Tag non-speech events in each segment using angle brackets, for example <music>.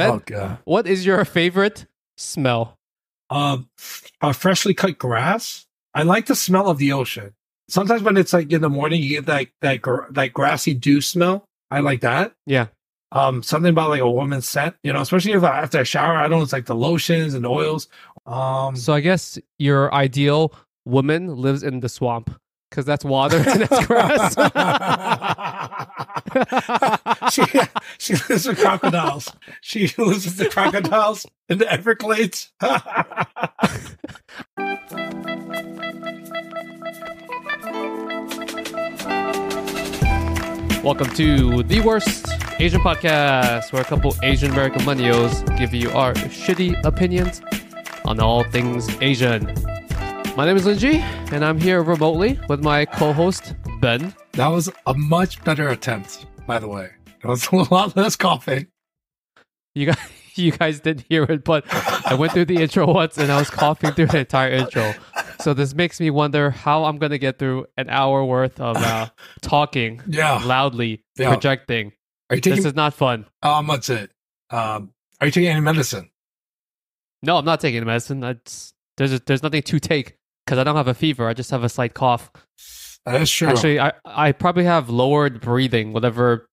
Ben, Oh god. what is your favorite smell? Um, uh, freshly cut grass. I like the smell of the ocean. Sometimes when it's like in the morning, you get that that gr- that grassy dew smell. I like that. Yeah. Um, something about like a woman's scent, you know, especially if I, after a shower, I don't. It's like the lotions and oils. Um, So I guess your ideal woman lives in the swamp because that's water and that's <laughs> grass. <laughs> she she lives with crocodiles. She lives with the crocodiles in the Everglades. <laughs> Welcome to the worst Asian podcast, where a couple Asian American millennials give you our shitty opinions on all things Asian. My name is Lingjie, and I'm here remotely with my co-host Ben. that was a much better attempt, by the way. It was <laughs> a lot less coughing. You guys, <laughs> you guys didn't hear it, but I went through the <laughs> intro once, and I was coughing through the entire intro. So this makes me wonder how I'm gonna get through an hour worth of uh, talking Yeah. loudly, Yeah. projecting. Are you taking? This is not fun. um, what's it? Um, are you taking any medicine? No, I'm not taking medicine. That's, there's there's nothing to take because I don't have a fever. I just have a slight cough. That is true. Actually, I I probably have lowered breathing, whatever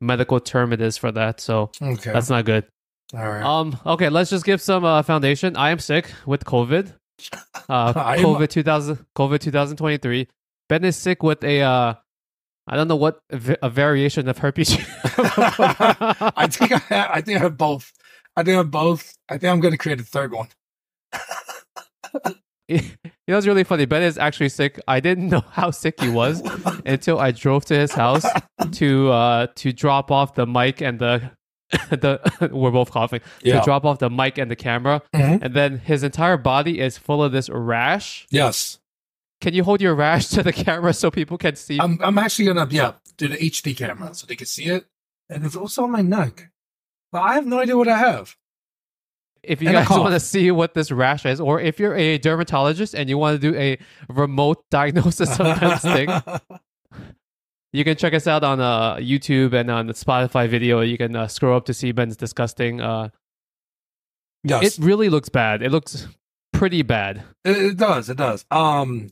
medical term it is for that. So okay. that's not good. All right. Um. Okay, let's just give some uh, foundation. I am sick with COVID. <laughs> Uh, COVID two thousand COVID two thousand twenty three. Ben is sick with a uh, I don't know what a variation of herpes. <laughs> I think I, have, I think I have both. I think I have both. I think I'm going to create a third one. <laughs> <laughs> you know, it's really funny. Ben is actually sick. I didn't <laughs> know how sick he was until I drove to his house to uh to drop off the mic and the <laughs> the we're both coughing Yeah. to drop off the mic and the camera, Mhm. and then his entire body is full of this rash. Yes. Can you hold your rash to the camera so people can see? I'm, I'm actually to, yeah, do the HD camera so they can see it. And it's also on my neck. But I have no idea what I have. If you and guys <laughs> want to see what this rash is, or if you're a dermatologist and you want to do a remote <laughs> diagnosis of Ben's thing, you can check us out on uh, YouTube and on the Spotify video. You can uh, scroll up to see Ben's disgusting. Uh, yes. It really looks bad. It looks pretty bad. It, it does. It does. Um,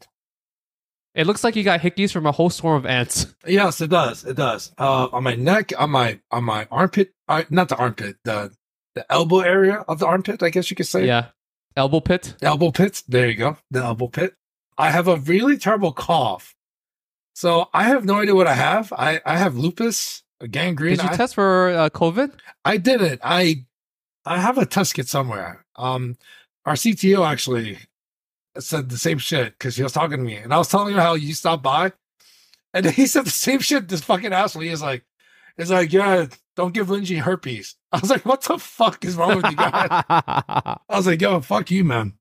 It looks like you got hickeys from a whole swarm of ants. <laughs> yes, it does. It does. Uh, on my neck, on my, on my armpit, uh, not the armpit, the, the elbow area of the armpit, I guess you could say. Yeah. Elbow pit. elbow pit. There you go. The elbow pit. I have a really terrible cough. So I have no idea what I have. I, I have lupus, gangrene. Did you I, test for uh, COVID? I did it. I I have a test kit somewhere. Um, our CTO actually said the same shit because he was talking to me, and I was telling him how you stopped by, and <laughs> he said the same shit. This fucking asshole. He was like, "It's like, yeah, don't give Lindsay herpes." I was like, "What the fuck is wrong with you guys?" <laughs> I was like, "Yo, fuck you, man."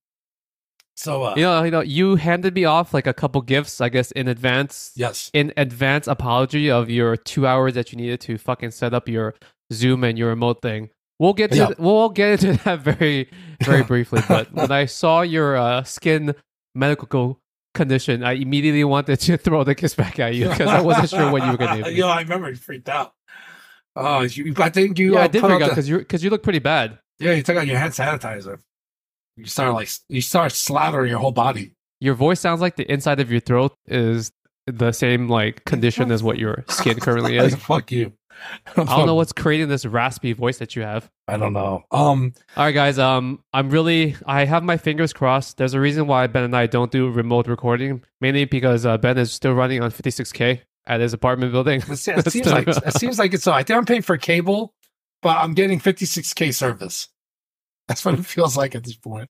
So, uh, you know, you know, you handed me off like a couple gifts, I guess, in advance. yes, in advance apology of your two hours that you needed to fucking set up your Zoom and your remote thing. We'll get to Yeah. th- we'll get into that very very <laughs> briefly. But when I saw your uh, skin medical condition, I immediately wanted to <laughs> throw the kiss back at you because I wasn't sure what you were gonna do. Yo, I remember you freaked out. Oh, you, I think you. yeah, uh, I did put out freak out the- because you because you look pretty bad. Yeah, you took out your hand sanitizer. You start like you start slathering your whole body. Your voice sounds like the inside of your throat is the same like condition as what your <laughs> skin currently is. <laughs> Fuck you. I don't know what's creating this raspy voice that you have. I don't know. Um, All right, guys. Um, I'm really. I have my fingers crossed. There's a reason why Ben and I don't do remote recording, mainly because uh, Ben is still running on 56k at his apartment building. <laughs> it seems like it seems like it's. I think I'm paying for cable, but I'm getting 56k service. That's what it feels like at this point.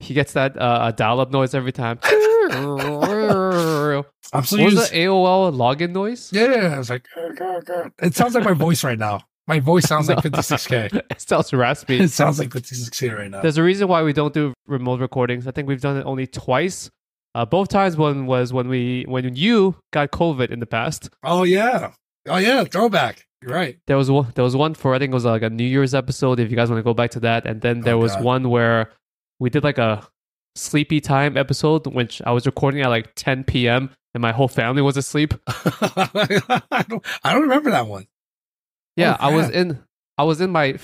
he gets that uh, dial-up noise every time. <laughs> what I'm so was used. the AOL login noise? Yeah, it's like "Grr, grr, grr." it sounds like my voice right now. My voice sounds like <laughs> 56k. it sounds raspy. It sounds like 56k right now. There's a reason why we don't do remote recordings. I think we've done it only twice. Uh, both times one was when we when you got COVID in the past. Oh yeah, oh yeah, throwback. You're right. There was one. There was one for I think it was like a New Year's episode. If you guys want to go back to that, and then there Oh, was God. one where we did like a sleepy time episode, which I was recording at like 10 p.m. and my whole family was asleep. <laughs> I don't. I don't remember that one. Yeah, Oh, I was in. I was in my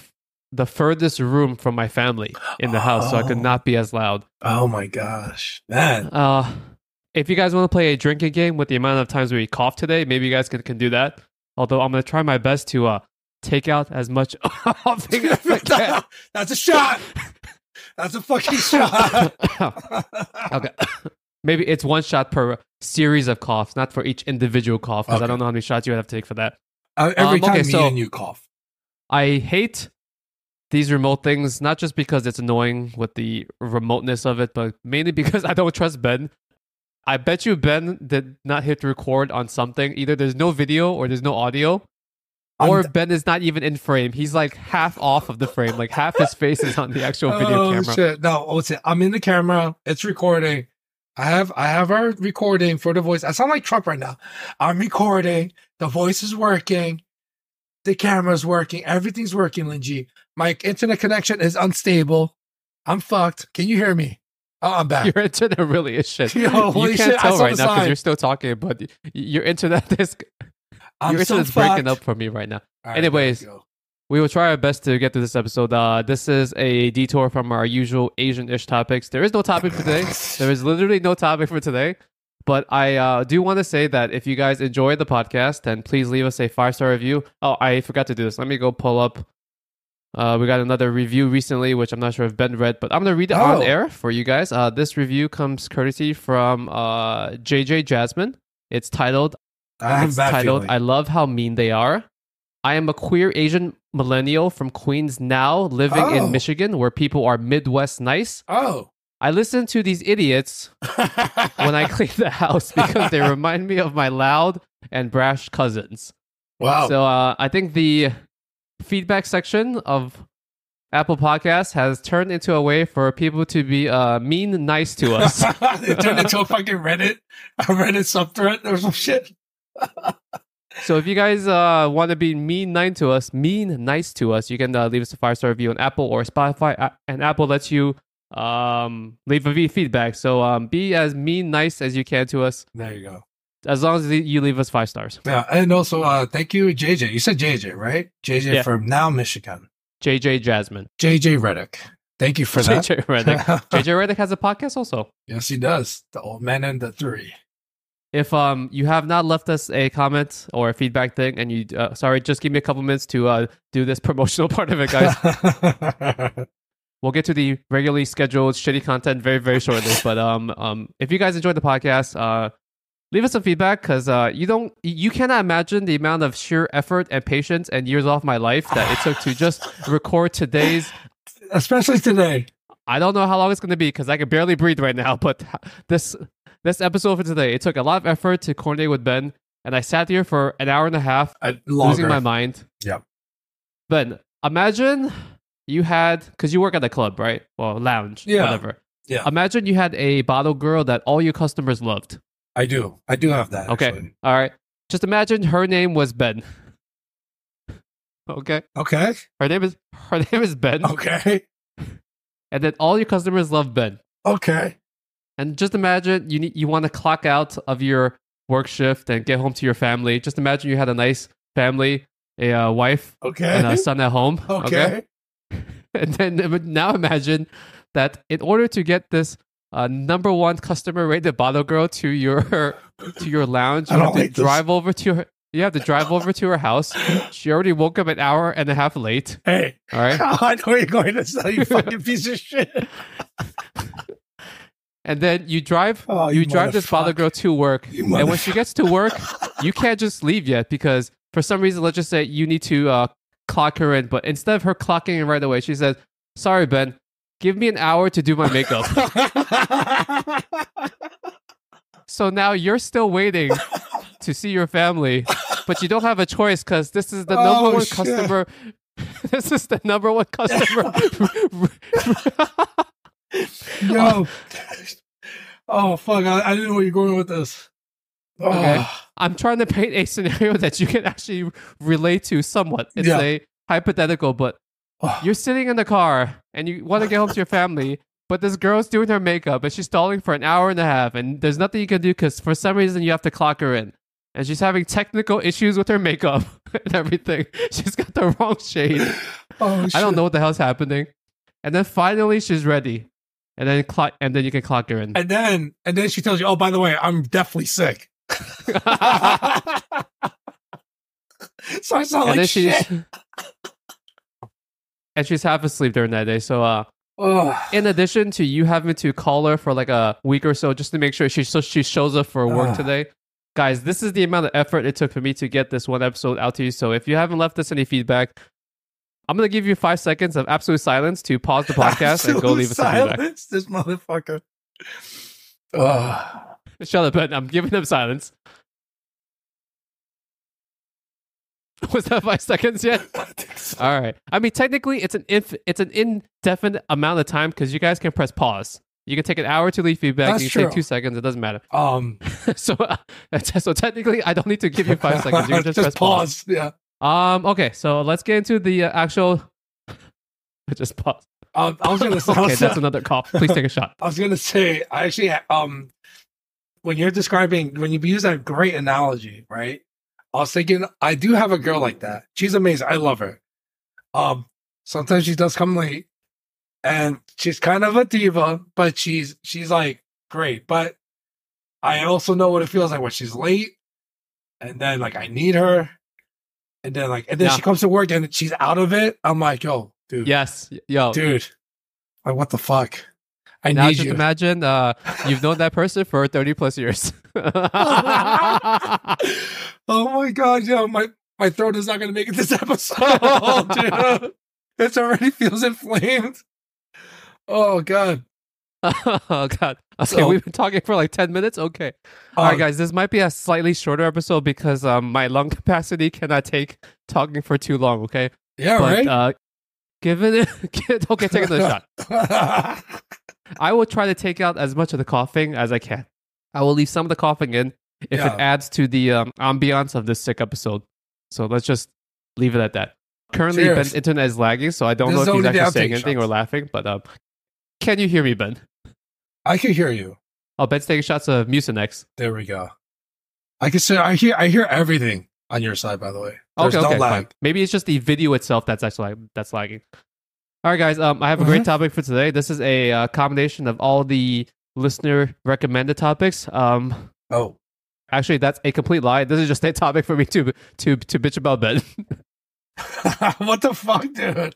the furthest room from my family in the house, so I could Oh. not be as loud. Oh my gosh, man. Uh, if you guys want to play a drinking game with the amount of times we cough today, maybe you guys can, can do that. Although I'm gonna try my best to uh take out as much <laughs> coughing as I <laughs> can. That's a shot. That's a fucking <laughs> shot. okay. <coughs> Maybe it's one shot per series of coughs, not for each individual cough, because I don't know how many shots you would have to take for that. Uh, every Um, time okay, me so- and you cough. I hate these remote things, not just because it's annoying with the remoteness of it, but mainly <laughs> because I don't trust Ben. I bet you Ben did not hit record on something. Either there's no video or there's no audio, or I'm- Ben is not even in frame. He's like half off of the frame, like half his face is on the actual <laughs> oh, video oh, camera. Shit. No, what's it? I'm in the camera. It's recording. I have I have our recording for the voice. I sound like Trump right now. I'm recording. The voice is working. The camera's working. Everything's working, Lingjie. My internet connection is unstable. I'm fucked. Can you hear me? Oh, I'm back. <laughs> Your internet really is shit. <laughs> Yo, holy you can't shit, tell right now because you're still talking, but your internet <laughs> is I'm your so internet's breaking up for me right now. Right, Anyways, we will try our best to get to this episode. Uh, this is a detour from our usual Asian-ish topics. There is no topic for today. There is literally no topic for today. But I uh, do want to say that if you guys enjoy the podcast, then please leave us a five star review. Oh, I forgot to do this. Let me go pull up. Uh, we got another review recently, which I'm not sure if Ben read, but I'm gonna read it on Oh. air for you guys. Uh, this review comes courtesy from uh, JJ Jasmine. It's titled I it's titled feeling. I Love How Mean They Are. I am a queer Asian millennial from Queens now, living Oh. in Michigan, where people are Midwest nice. oh. I listen to these idiots <laughs> when I clean the house because they remind me of my loud and brash cousins. wow. So uh, I think the feedback section of Apple Podcasts has turned into a way for people to be uh, mean nice to us. <laughs> it turned into a fucking Reddit, a Reddit subthread or some shit. <laughs> So if you guys uh, want to be mean nice to us, mean nice to us, you can uh, leave us a five star review on Apple or Spotify, uh, and Apple lets you um, leave a v- feedback. So um, be as mean nice as you can to us, There you go. As long as you leave us five stars. Yeah, and also uh thank you, JJ. You said JJ, right? JJ Yeah. from now Michigan. JJ Jasmine, JJ Redick. Thank you for <laughs> that. <laughs> JJ Redick. JJ Redick has a podcast also. yes, he does. The old man and the three. If um you have not left us a comment or a feedback thing, and you uh, sorry, just give me a couple minutes to uh, do this <laughs> promotional part of it, guys. we'll get to the regularly scheduled shitty content very very shortly but um um if you guys enjoyed the podcast uh leave us some feedback because uh you don't you cannot imagine the amount of sheer effort and patience and years off my life that it took to just record today's <laughs> Especially today. i don't know how long it's going to be because i can barely breathe right now <laughs> but this this episode for today it took a lot of effort to coordinate with ben and i sat here for an hour and a half Uh, losing my mind yeah ben imagine you had because you work at a club right well lounge Yeah. whatever Yeah. Imagine you had a bottle girl that all your customers loved. I do. I do have that. Okay. actually. All right. Just imagine her name was Ben. <laughs> Okay. Okay. Her name is her <laughs> name is Ben. Okay. And then all your customers love Ben. Okay. And just imagine you need you want to clock out of your work shift and get home to your family. Just imagine you had a nice family, a uh, wife Okay. and a son at home. okay. <laughs> And then now imagine that in order to get this uh, number one customer rated bottle girl to your <laughs> to your lounge, I you don't have to like this. drive over to her. You have to drive over to her house. She already woke up an hour and a half late. Hey. All right, <laughs> I know you're going to say, you <laughs> fucking piece of shit. and then you drive. Oh, you, you drive this bottle girl to work, and when she gets to work, you can't just leave yet because for some reason, let's just say you need to uh, clock her in. But instead of her clocking in right away, she says, "Sorry, Ben, give me an hour to do my makeup." <laughs> So now you're still waiting to see your family, but you don't have a choice because this is the number Oh, one shit. customer. <laughs> this is the number one customer. <laughs> Yo. oh fuck! I, I didn't know where you're going with this. Okay. Oh, I'm trying to paint a scenario that you can actually relate to somewhat. It's Yeah. a hypothetical, but. You're sitting in the car and you want to get home to your family, but this girl's doing her makeup and she's stalling for an hour and a half, and there's nothing you can do because for some reason you have to clock her in. and she's having technical issues with her makeup <laughs> and everything. <laughs> She's got the wrong shade. Oh, shit. I don't know what the hell's happening. And then finally she's ready. And then clock and then you can clock her in. And then and then she tells you, "Oh, by the way, I'm definitely sick." <laughs> so I sound and like then shit. And she's half asleep during that day. So uh Ugh. in addition to you having to call her for like a week or so just to make sure she so she shows up for work Ugh. today. Guys, this is the amount of effort it took for me to get this one episode out to you. So if you haven't left us any feedback, I'm gonna give you five seconds of absolute silence to pause the podcast and go leave us some feedback. silence, This motherfucker. Ugh. Shut up, Ben. I'm giving them silence. <laughs> Was that five seconds yet? <laughs> So. All right. I mean, technically, it's an inf- it's an indefinite amount of time because you guys can press pause. You can take an hour to leave feedback. That's you can take two seconds. It doesn't matter. Um, <laughs> so, uh, so technically, I don't need to give you five seconds. You can just, press pause. pause. Yeah. Um. Okay. So let's get into the uh, actual. I just pause. Um, I was gonna say. Okay, that's another cough. Please take a shot. I was gonna say. I actually um, when you're describing when you use that great analogy, right? I was thinking I do have a girl like that. She's amazing. I love her. Um, sometimes she does come late, and she's kind of a diva, but she's she's like great. But I also know what it feels like when she's late, and then like I need her, and then like and then Yeah. she comes to work and she's out of it. I'm like, yo, dude, Yes. Yo. dude, like what the fuck? I now need just you. imagine uh, you've known that person for 30 plus years. <laughs> oh my god, yo, my my throat is not gonna make it this <laughs> episode, dude. It already feels inflamed. Oh god. <laughs> oh god. Okay, So- we've been talking for like 10 minutes. Okay. All right, Um, guys, this might be a slightly shorter episode because um, my lung capacity cannot take talking for too long. Okay, Yeah, but right. uh, given it, okay, take another shot. I will try to take out as much of the coughing as I can. I will leave some of the coughing in if Yeah. it adds to the um, ambiance of this sick episode. So let's just leave it at that. Currently, Cheers. Ben's internet is lagging, so I don't This know if he's actually saying anything or laughing. But um, can you hear me, Ben? I can hear you. Oh, Ben's taking shots of Mucinex. There we go. I can say I hear I hear everything on your side, by the way. There's okay, no lag. fine. Maybe it's just the video itself that's actually that's lagging. All right, guys. Um, I have a great topic for today. This is a uh, combination of all the listener recommended topics. Um, Oh. actually, that's a complete lie. This is just a topic for me to to to bitch about Ben. <laughs> <laughs> what the fuck, dude?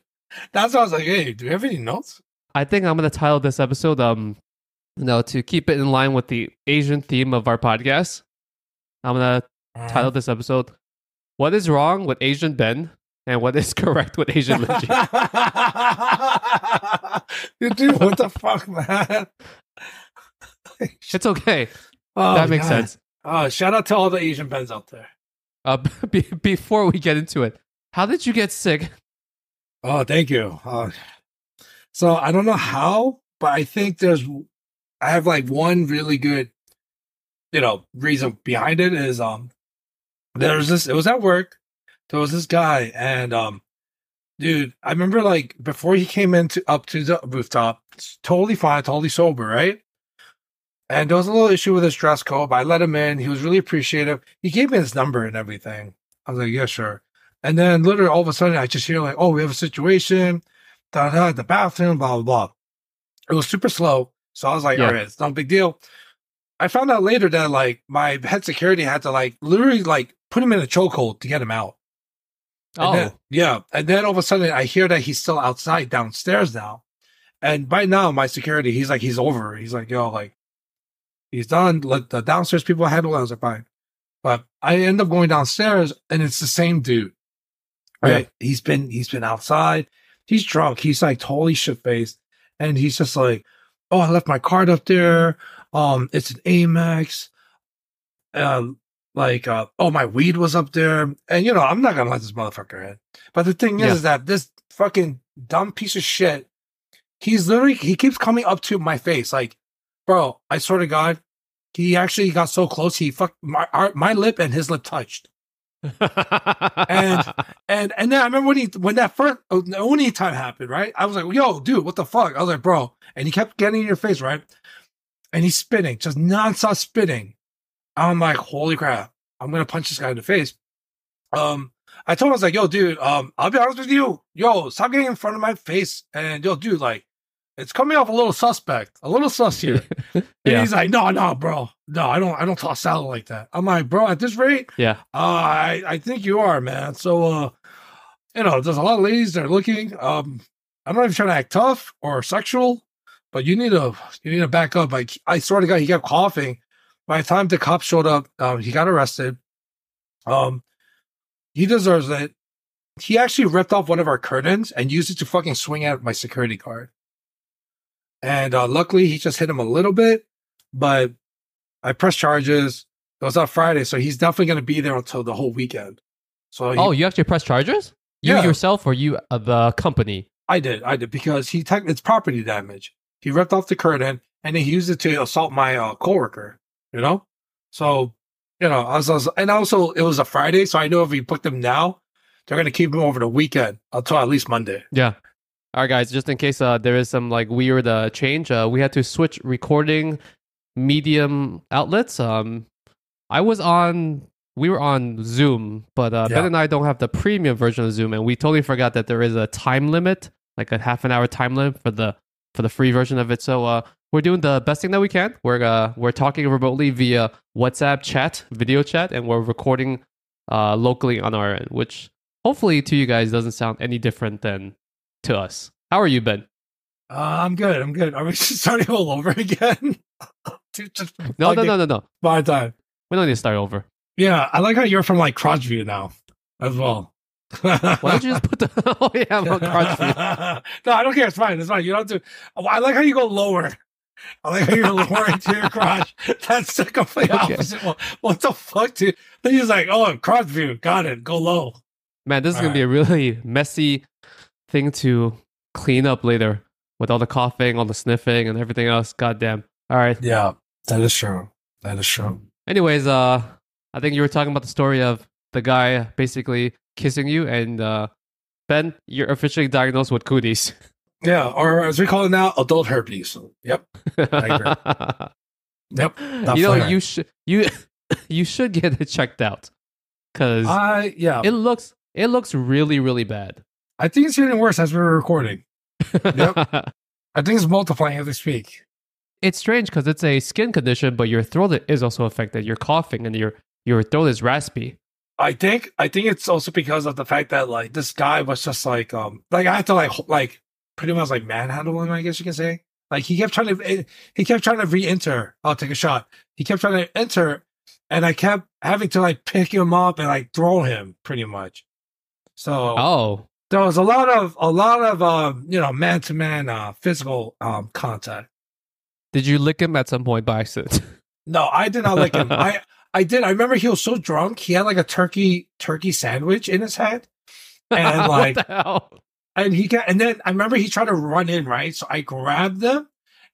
That's why I was like, hey, do you have any notes? I think I'm gonna title this episode um, you know, to keep it in line with the Asian theme of our podcast. I'm gonna Uh-huh. title this episode "What is wrong with Asian Ben and what is correct with Asian <laughs> Lingjie." you do what the fuck, man? it's okay. Oh, that makes God. sense. Oh, shout out to all the Asian Bens out there. Uh, <laughs> be, before we get into it, how did you get sick? Oh, thank you. Uh, so I don't know how, but I think there's, I have like one really good, you know, reason behind it is, um, there's this, it was at work. There was this guy and, um, dude, I remember like before he came into up to the rooftop, totally fine, totally sober, right? And there was a little issue with his dress code, but I let him in. He was really appreciative. He gave me his number and everything. I was like, yeah, sure. And then literally all of a sudden I just hear like, oh, we have a situation, da da, the bathroom, blah, blah, blah. It was super slow. So I was like, Yeah. all right, it's not a big deal. I found out later that like my head security had to like literally like put him in a chokehold to get him out. And Oh, then- yeah. And then all of a sudden I hear that he's still outside downstairs now. And by now my security, he's like, he's over. He's like, yo, like, he's done. Let the downstairs people handle it. I was like, fine. But I end up going downstairs and it's the same dude. Right. He's been he's been outside. He's drunk. He's like totally shit faced. And he's just like, Oh, I left my card up there. Um, it's an Amex. Um, like uh, oh, my weed was up there. And you know, I'm not gonna let this motherfucker in. But the thing Yeah. is, is that this fucking dumb piece of shit, he's literally he keeps coming up to my face, like, bro, I swear to God, he actually got so close, he fucked my our, my lip and his lip touched. And <laughs> and and then I remember when he when that first oh, only time happened, right? I was like, "Yo, dude, what the fuck?" I was like, "Bro," and he kept getting in your face, right? And he's spinning, just nonstop spitting. I'm like, "Holy crap!" I'm gonna punch this guy in the face. Um, I told him I was like, yo, dude, um, I'll be honest with you, yo, stop getting in front of my face, and yo, dude, like, it's coming off a little suspect, a little sus here. <laughs> And he's like, no, no, bro, no, I don't, I don't toss salad like that. I'm like, bro, at this rate, Yeah. uh, I, I think you are, man. So, uh, you know, there's a lot of ladies that are looking. Um, I'm not even trying to act tough or sexual, but you need to, you need to back up. Like, I swear to God, he kept coughing. By the time the cops showed up, um, he got arrested. Um, he deserves it. He actually ripped off one of our curtains and used it to fucking swing at my security guard. And uh, luckily, he just hit him a little bit, but I pressed charges. It was on Friday, so he's definitely going to be there until the whole weekend. So he, Oh, you actually press charges? You Yeah. yourself or you uh, the company? I did, I did because he tech it's property damage. He ripped off the curtain and then he used it to assault my uh, coworker. You know, so you know, I was, I was- and also it was a Friday, so I know if we booked them now, they're going to keep them over the weekend until at least Monday. Yeah. All right, guys. Just in case uh, there is some like weird uh, change, uh, we had to switch recording medium outlets. Um, I was on. We were on Zoom, but uh, Ben and I don't have the premium version of Zoom, and we totally forgot that there is a time limit, like a half an hour time limit for the for the free version of it. So uh, we're doing the best thing that we can. We're uh, we're talking remotely via WhatsApp chat, video chat, and we're recording uh, locally on our end, which hopefully to you guys doesn't sound any different than to us. How are you, Ben? Uh, I'm good. I'm good. Are we <laughs> starting all over again? <laughs> Dude, just No, no, no, no, no. My time. We don't need to start over. Yeah, I like how you're from like view now as well. <laughs> Why don't you just put the? <laughs> oh yeah, I'm on crotch view. no, I don't care. It's fine. It's fine. You don't. Oh, I like how you go lower. I like how you're lowering to your crotch. <laughs> That's the complete Okay. opposite. What, what the fuck, dude? Then he's like, oh, crotch view. Got it. Go low. Man, this is All gonna be a really messy thing to clean up later with all the coughing, all the sniffing, and everything else. Goddamn. All right. Yeah, that is true. That is true. Anyways, uh, I think you were talking about the story of the guy basically kissing you, and uh, Ben, you're officially diagnosed with cooties. <laughs> Yeah, or as we call it now, adult herpes. Yep. I agree. <laughs> Yep. you know, you should you <laughs> you should get it checked out because I yeah. it looks it looks really really bad. I think it's getting worse as we're recording. Yep. I think it's multiplying as we speak. it's strange because it's a skin condition, but your throat is also affected. You're coughing and your your throat is raspy. I think I think it's also because of the fact that like this guy was just like um like I had to like like pretty much like manhandle him I guess you can say. Like he kept trying to eh, he kept trying to re-enter. I'll take a shot. He kept trying to enter and I kept having to like pick him up and like throw him pretty much. So Oh, there was a lot of a lot of um you know man to man uh physical um contact. Did you lick him at some point by accident? No, I did not lick him. <laughs> I I did. I remember he was so drunk. He had like a turkey turkey sandwich in his head, and <laughs> like, what the hell? and he got. And then I remember he tried to run in, right? So I grabbed him,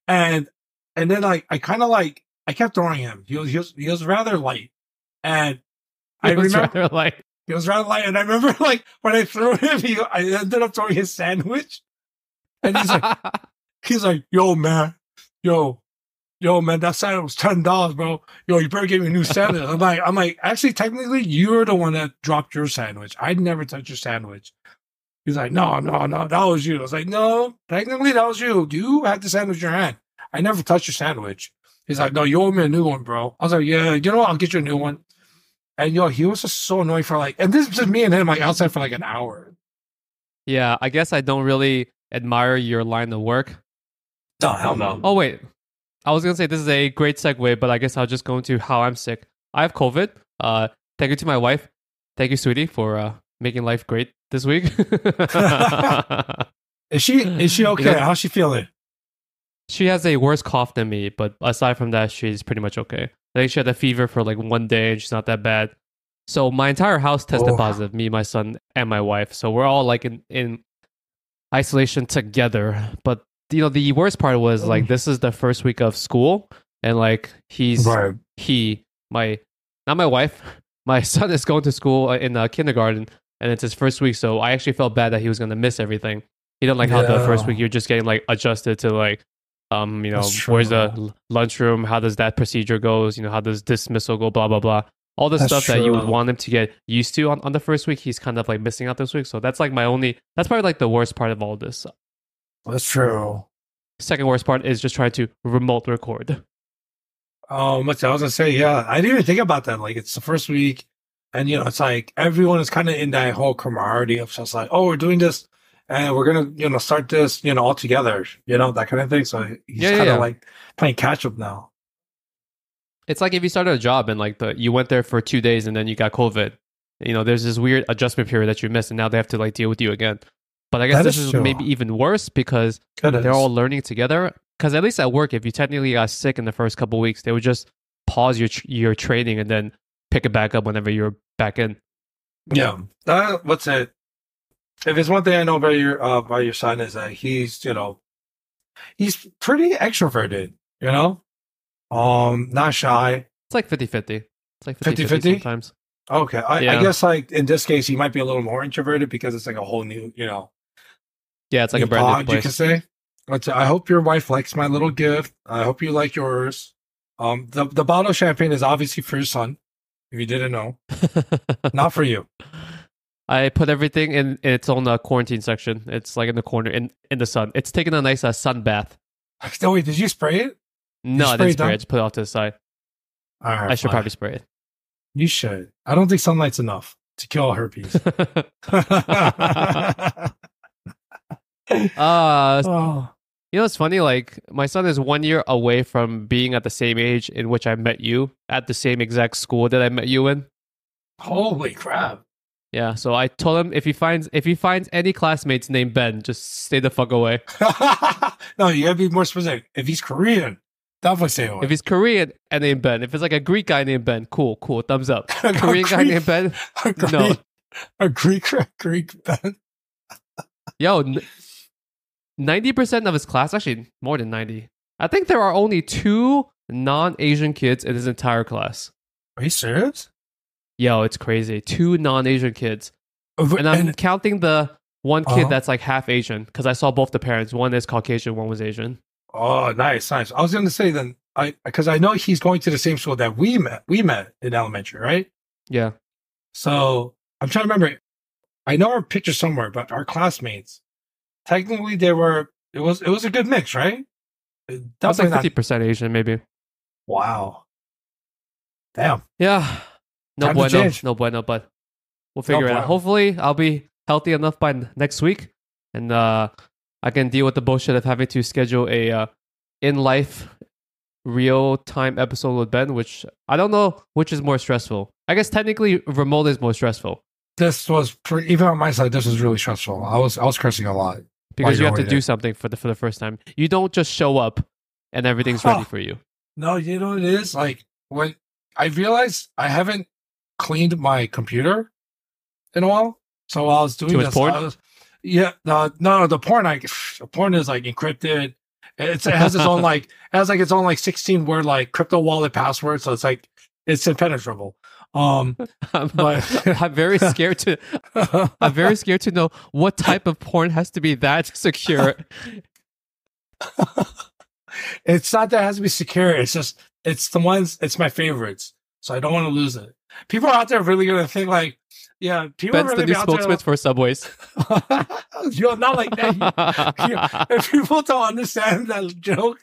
and and then like I kind of like I kept throwing him. He was he was he was rather light, and I was remember rather like he was rather light. And I remember <laughs> like when I threw him, he I ended up throwing his sandwich, and he's like <laughs> he's like, "Yo, man, yo." Yo, man, that sandwich was ten dollars, bro. Yo, you better give me a new sandwich. I'm like, I'm like, actually, technically, you're the one that dropped your sandwich. I never touched your sandwich. He's like, no, no, no, that was you. I was like, no, technically, that was you. You had the sandwich in your hand. I never touched your sandwich. He's like, no, you owe me a new one, bro. I was like, yeah, you know what? I'll get you a new one. And yo, he was just so annoying for like, and this is just me and him like outside for like an hour. yeah, I guess I don't really admire your line of work. No, hell no. Oh wait, I was gonna say this is a great segue, but I guess I'll just go into how I'm sick. I have COVID. Uh, thank you to my wife. Thank you, sweetie, for uh, making life great this week. <laughs> Is she is she okay? How's she feeling? she has a worse cough than me, but aside from that, she's pretty much okay. I think she had a fever for like one day, and she's not that bad. So my entire house tested Oh. positive. Me, my son, and my wife. So we're all like in in isolation together. But you know, the worst part was like this is the first week of school, and like he's Right. he my not my wife <laughs> my son is going to school uh, in uh, kindergarten and it's his first week so i actually felt bad that he was going to miss everything he didn't like how the first week you're just getting like adjusted to like um you know where's the lunchroom how does that procedure goes you know how does dismissal go blah blah blah All the That's stuff that you would want him to get used to on, on the first week, he's kind of like missing out this week. So that's like my only. That's probably like the worst part of all this. That's true. Second worst part is just trying to remote record. Oh, much I was gonna say, yeah. I didn't even think about that. Like it's the first week, and you know, it's like everyone is kind of in that whole camaraderie of just like, oh, we're doing this, and we're gonna, you know, start this, you know, all together, you know, that kind of thing. So he's Yeah, kind of yeah. like playing catch up now. It's like if you started a job and like the you went there for two days and then you got COVID. You know, there's this weird adjustment period that you missed, and now they have to like deal with you again. But I guess That this is is maybe even worse because Good. they're all learning together. Because at least at work, if you technically got sick in the first couple weeks, they would just pause your tr- your training and then pick it back up whenever you're back in. Yeah. Uh, what's it? If it's one thing I know about your uh, about your son is that he's you know he's pretty extroverted. You know, um, not shy. It's like 50-50. It's like 50-50, 50-50? sometimes. Okay, I, I guess like in this case he might be a little more introverted because it's like a whole new you know Yeah, it's like a brand new pod, you can say. I hope your wife likes my little gift. I hope you like yours. Um, the the bottle of champagne is obviously for your son. If you didn't know, <laughs> not for you. I put everything in, in its own uh, quarantine section. It's like in the corner in, in the sun. It's taking a nice uh, sun bath. No, wait, did you spray it? No, I didn't it spray down? it. Just put it off to the side. All right, I should fine. probably spray it. You should. I don't think sunlight's enough to kill herpes. <laughs> <laughs> uh, oh, you know, it's funny. Like, my son is one year away from being at the same age in which I met you at the same exact school that I met you in. holy crap! Yeah, so I told him if he finds if he finds any classmates named Ben, just stay the fuck away. <laughs> no, you gotta be more specific. If he's Korean, definitely stay away. If he's Korean and named Ben, if it's like a Greek guy named Ben, cool, cool, thumbs up. <laughs> A Korean guy named Ben, <laughs> a Greek, no. a Greek, Greek Ben. Yo, ninety percent of his class, actually more than ninety. I think there are only two non-Asian kids in his entire class. Are you serious? Yo, it's crazy. Two non-Asian kids, and I'm And- counting the one kid Uh-huh. that's like half Asian because I saw both the parents. One is Caucasian, one was Asian. oh, nice, nice. I was gonna say then, I because I know he's going to the same school that we met. We met in elementary, right? Yeah, So I'm trying to remember. I know our picture somewhere, but our classmates, technically, they were. It was it was a good mix, right? that's Definitely like fifty percent Asian, maybe. Wow. Damn. Yeah, no Time to bueno, change. no bueno, but we'll figure it out. Hopefully, I'll be healthy enough by next week, and uh, I can deal with the bullshit of having to schedule a uh, in life real time episode with Ben, which I don't know which is more stressful. I guess technically remote is more stressful This was even on my side. This was really stressful. I was I was cursing a lot. Because you have to do there. something for the for the first time. You don't just show up and everything's ready for you. No, you know what it is like when I realized I haven't cleaned my computer in a while. So while I was doing Too this, porn? Was, yeah, the, no, no, the porn, like the porn is like encrypted. It's, it has its own <laughs> like, it has like its own like sixteen word like crypto wallet password. So it's like it's impenetrable. Um, <laughs> I'm, But- <laughs> I'm very scared to. <laughs> I'm very scared to know what type of porn has to be that secure. it's not that it has to be secure. It's just it's the ones. It's my favorites. So I don't want to lose it. People out there really gonna think like, yeah, people Ben's really the new spokesman for Subways. You're not like that. Yeah. If people don't understand that joke,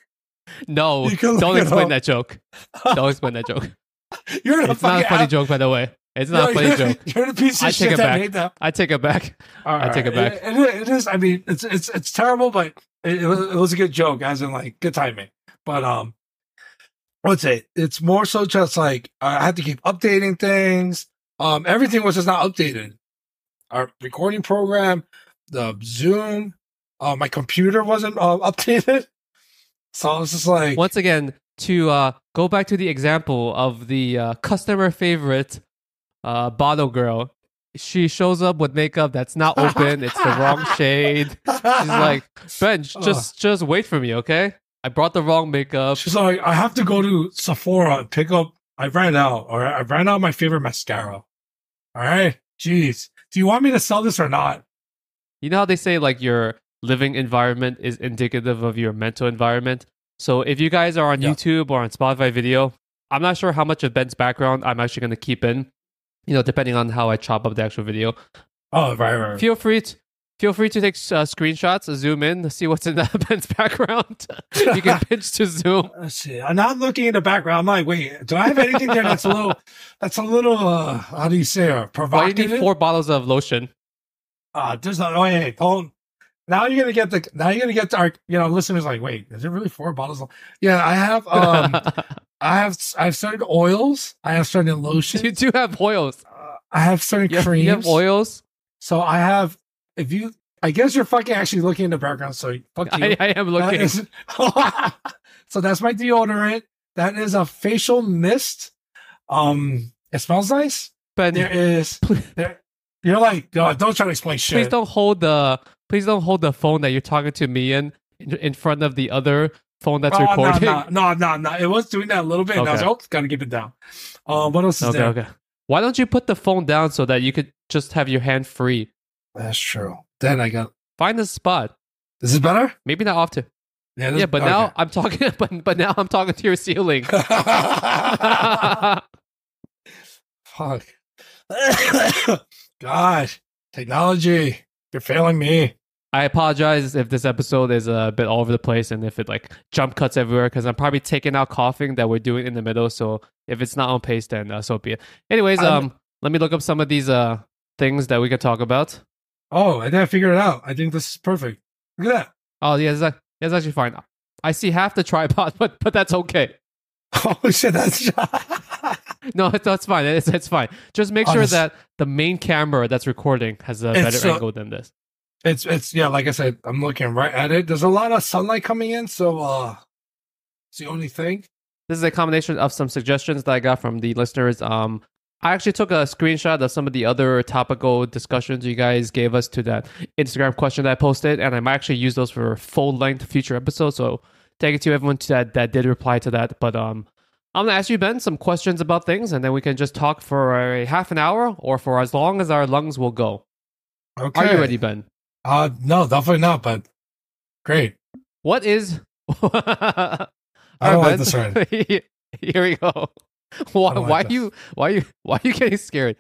no, You don't explain that joke. Don't explain that joke. <laughs> you're It's not a funny joke, by the way. It's not No, <laughs> a funny joke. You're the piece of I take shit it that back. made that. I take it back. All I take it back. It, it- it is. I mean, it's it's it's terrible, but it, it was it was a good joke, as in like good timing. But um, what's it? It's more so just like I had to keep updating things. Um, everything was just not updated. Our recording program, the Zoom, uh, my computer wasn't uh, <laughs> updated. So I was just like, Once again, to uh, go back to the example of the uh, customer favorite uh, bottle girl, she shows up with makeup that's not open. it's the wrong <laughs> shade. She's like, Ben, just just wait for me, okay? I brought the wrong makeup. She's like, I have to go to Sephora and pick up. I ran out, or I ran out of my favorite mascara. All right, jeez. Do you want me to sell this or not? You know how they say like your living environment is indicative of your mental environment. So if you guys are on Yeah. YouTube or on Spotify video, I'm not sure how much of Ben's background I'm actually going to keep in. You know, depending on how I chop up the actual video. Oh, right, right. right. Feel free to feel free to take uh, screenshots, zoom in, see what's in <laughs> that Ben's background. <laughs> you can pinch to zoom. <laughs> Let's see. I'm not looking in the background. I'm like, wait, do I have anything there that's a little, that's a little, uh, how do you say, uh, Why you need four bottles of lotion? Uh, there's not. Oh, hey, hold. Now you're gonna get the. Now you're gonna get to our. You know, listeners like, wait, is it really four bottles? Of, yeah, I have. Um, <laughs> I have. I have certain oils. I have certain lotions. you do have oils. Uh, I have certain You have, creams. you have oils. So I have. If you, I guess you're fucking actually looking in the background. So fuck you. I, I am looking. is- <laughs> so that's my deodorant. That is a facial mist. Um, it smells nice. but There is. There. You're like, oh, don't try to explain shit. please don't hold the please don't hold the phone that you're talking to me in in, in front of the other phone that's Oh, recording. No, no, no, no, no. It was doing that a little bit. And I was Okay. like, oh, gotta keep it down. Um, what else is Okay, there? okay. Why don't you put the phone down so that you could just have your hand free? That's true. Then I got. Find a spot. Is it better? Maybe not off to. Yeah, this- Yeah, but now I'm talking. <laughs> But but now I'm talking to your ceiling. <laughs> Fuck. <coughs> God, technology, you're failing me. I apologize if this episode is a bit all over the place and if it like jump cuts everywhere because I'm probably taking out coughing that we're doing in the middle. So if it's not on pace, then uh, so be it. Anyways, um, let me look up some of these uh things that we could talk about. Oh, I think I figured it out. I think this is perfect. Look at Oh yeah, that's, that's actually fine. I see half the tripod, <laughs> but but that's okay. <laughs> Oh shit, that's. <laughs> No, it's, that's fine. It's, it's fine. Just make sure Honest- that the main camera that's recording has a better so- angle than this. It's it's yeah. Like I said, I'm looking right at it. There's a lot of sunlight coming in, so uh, it's the only thing. This is a combination of some suggestions that I got from the listeners. Um, I actually took a screenshot of some of the other topical discussions you guys gave us to that Instagram question that I posted, and I might actually use those for full length future episodes. So thank you to everyone that that did reply to that. But um, I'm gonna ask you Ben some questions about things, and then we can just talk for a half an hour or for as long as our lungs will go. Okay. Are you ready, Ben? Uh, no, definitely not. But great. What is? <laughs> I don't like this already. <laughs> Here we go. Why, like why you why you why are you getting scared?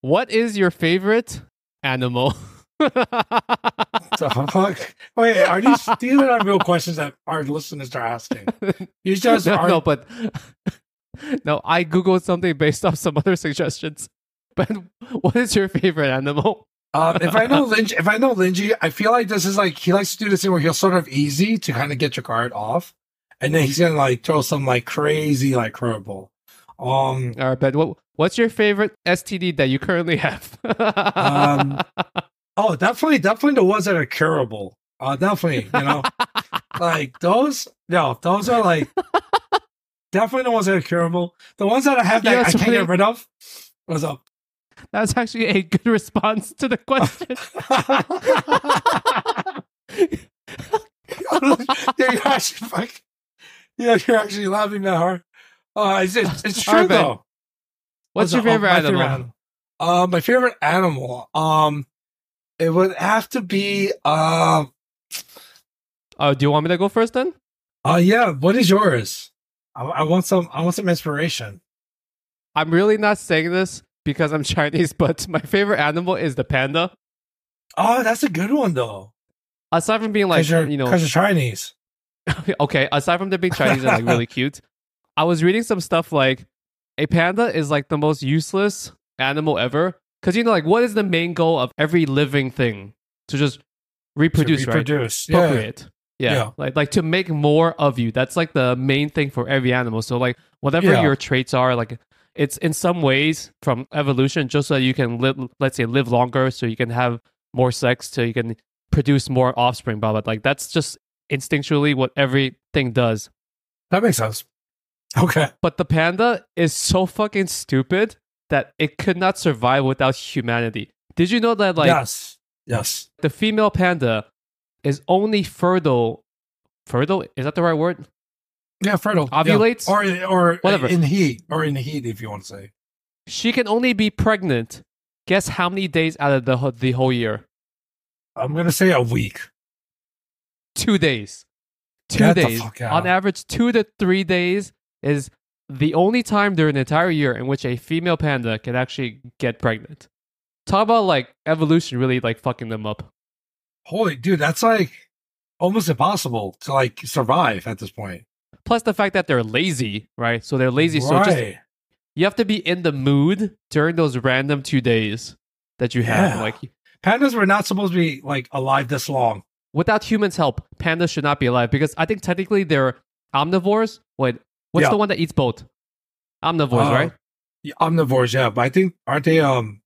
What is your favorite animal? The fuck? Wait, are these <laughs> these are not real questions that our listeners are asking? You just no, are. no, but no, I googled something based off some other suggestions. But what is your favorite animal? Um, if I know <laughs> Lynch, if I know Lingjie, I feel like this is like he likes to do this thing where he'll sort of easy to kind of get your card off, and then he's gonna like throw some like crazy like curveball. Um, All right, Ben. What what's your favorite STD that you currently have? Um, <laughs> oh, definitely, definitely the ones that are curable. Uh, definitely, you know, <laughs> like those. No, those are like definitely the ones that are curable. The ones that I have that I can't really- get rid of. What's up? That's actually a good response to the question. yeah, <laughs> you're actually. Yeah, you're actually laughing that hard. Uh, it's, it's, it's true right, though. What's your Oh, favorite my animal? animal? Uh, my favorite animal. Um, it would have to be. Um, Oh, do you want me to go first then? uh, yeah. What is yours? I, I want some. I want some inspiration. I'm really not saying this because I'm <laughs> Chinese, but my favorite animal is the panda. Oh, that's a good one though. Aside from being like, Because you know, 'cause you're Chinese. <laughs> okay, aside from them being Chinese and like really <laughs> cute, I was reading some stuff like a panda is like the most useless animal ever. Because you know, like, what is the main goal of every living thing? To just reproduce, to right? reproduce. Yeah. Procreate. Yeah. Yeah. Like like to make more of you. That's like the main thing for every animal. So like whatever Yeah. your traits are, like it's in some ways from evolution just so you can live let's say live longer so you can have more sex so you can produce more offspring, blah blah. Like that's just instinctually what everything does. That makes sense. Okay. But the panda is so fucking stupid that it could not survive without humanity. Did you know that like yes. Yes. the female panda is only fertile fertile is that the right word Yeah. Fertile. Yeah. Ovulates? or or Whatever. in heat or in heat if you want to say. she can only be pregnant guess how many days out of the, whole- the whole year I'm gonna say a week. two days two Get days on average two to three days is the only time during the entire year in which a female panda can actually get pregnant. Talk about like evolution really like fucking them up. Holy dude, that's like almost impossible to like survive at this point. Plus the fact that they're lazy, right? So they're lazy. So just you have to be in the mood during those random two days that you have. Yeah. Like pandas were not supposed to be like alive this long. without humans' help, pandas should not be alive because I think technically they're omnivores. Wait, what's Yeah. the one that eats both? Omnivores, Uh, right? Yeah, omnivores, yeah, but I think aren't they um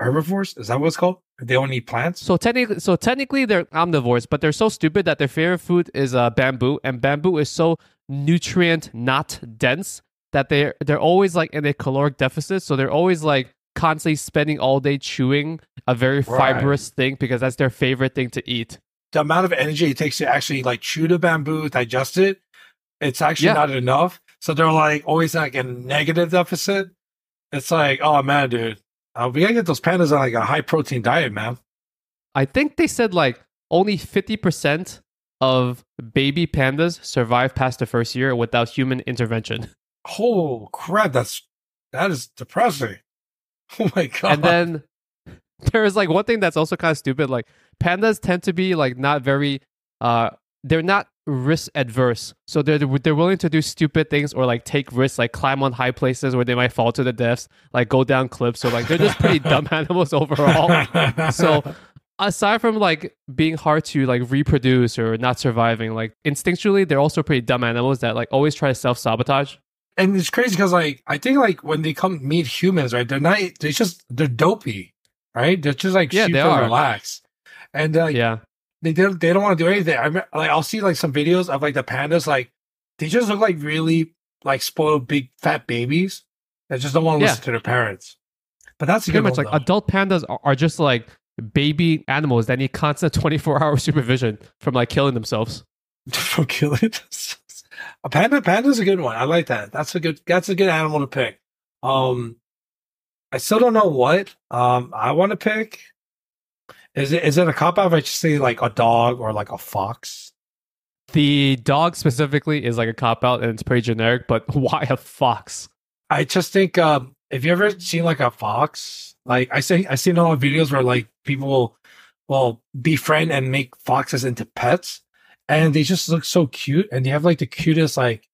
herbivores? Is that what it's called? They only eat plants. So technically, so technically they're omnivores, but they're so stupid that their favorite food is uh, bamboo, and bamboo is so nutrient not dense that they're they're always like in a caloric deficit. So they're always like constantly spending all day chewing a very Right. fibrous thing because that's their favorite thing to eat. the amount of energy it takes to actually like chew the bamboo, digest it, it's actually Yeah. not enough. So they're like always like in negative deficit. It's like, oh man, dude, uh, we gotta get those pandas on like a high protein diet, man. I think they said like only fifty percent of baby pandas survive past the first year without human intervention. <laughs> Oh crap, that's that is depressing. <laughs> Oh my god. and then <laughs> there is like one thing that's also kind of stupid like pandas tend to be like not very uh they're not risk adverse so they're they're willing to do stupid things or like take risks like climb on high places where they might fall to the deaths like go down cliffs so like they're just pretty dumb animals overall so aside from like being hard to like reproduce or not surviving like instinctually they're also pretty dumb animals that like always try to self-sabotage and it's crazy because like I think like when they come meet humans, right? They're not. They're just they're dopey, right? They're just like Yeah, they super are. relaxed, and uh, yeah they don't they don't want to do anything. I me- like I'll see like some videos of like the pandas, like they just look like really like spoiled big fat babies that just don't want to Yeah. listen to their parents. But that's pretty much like adult pandas are, are just like baby animals that need constant <laughs> 24 hour supervision from like killing themselves <laughs> from killing. Themselves. A panda panda's a good one. I like that. That's a good that's a good animal to pick. Um I still don't know what um I want to pick. Is it is it a cop out if I just say like a dog or like a fox? the dog specifically is like a cop out and it's pretty generic but <laughs> why a fox I just think um if you ever seen like a fox, like I say I seen a lot of videos where like people will will befriend and make foxes into pets and they just look so cute and they have like the cutest like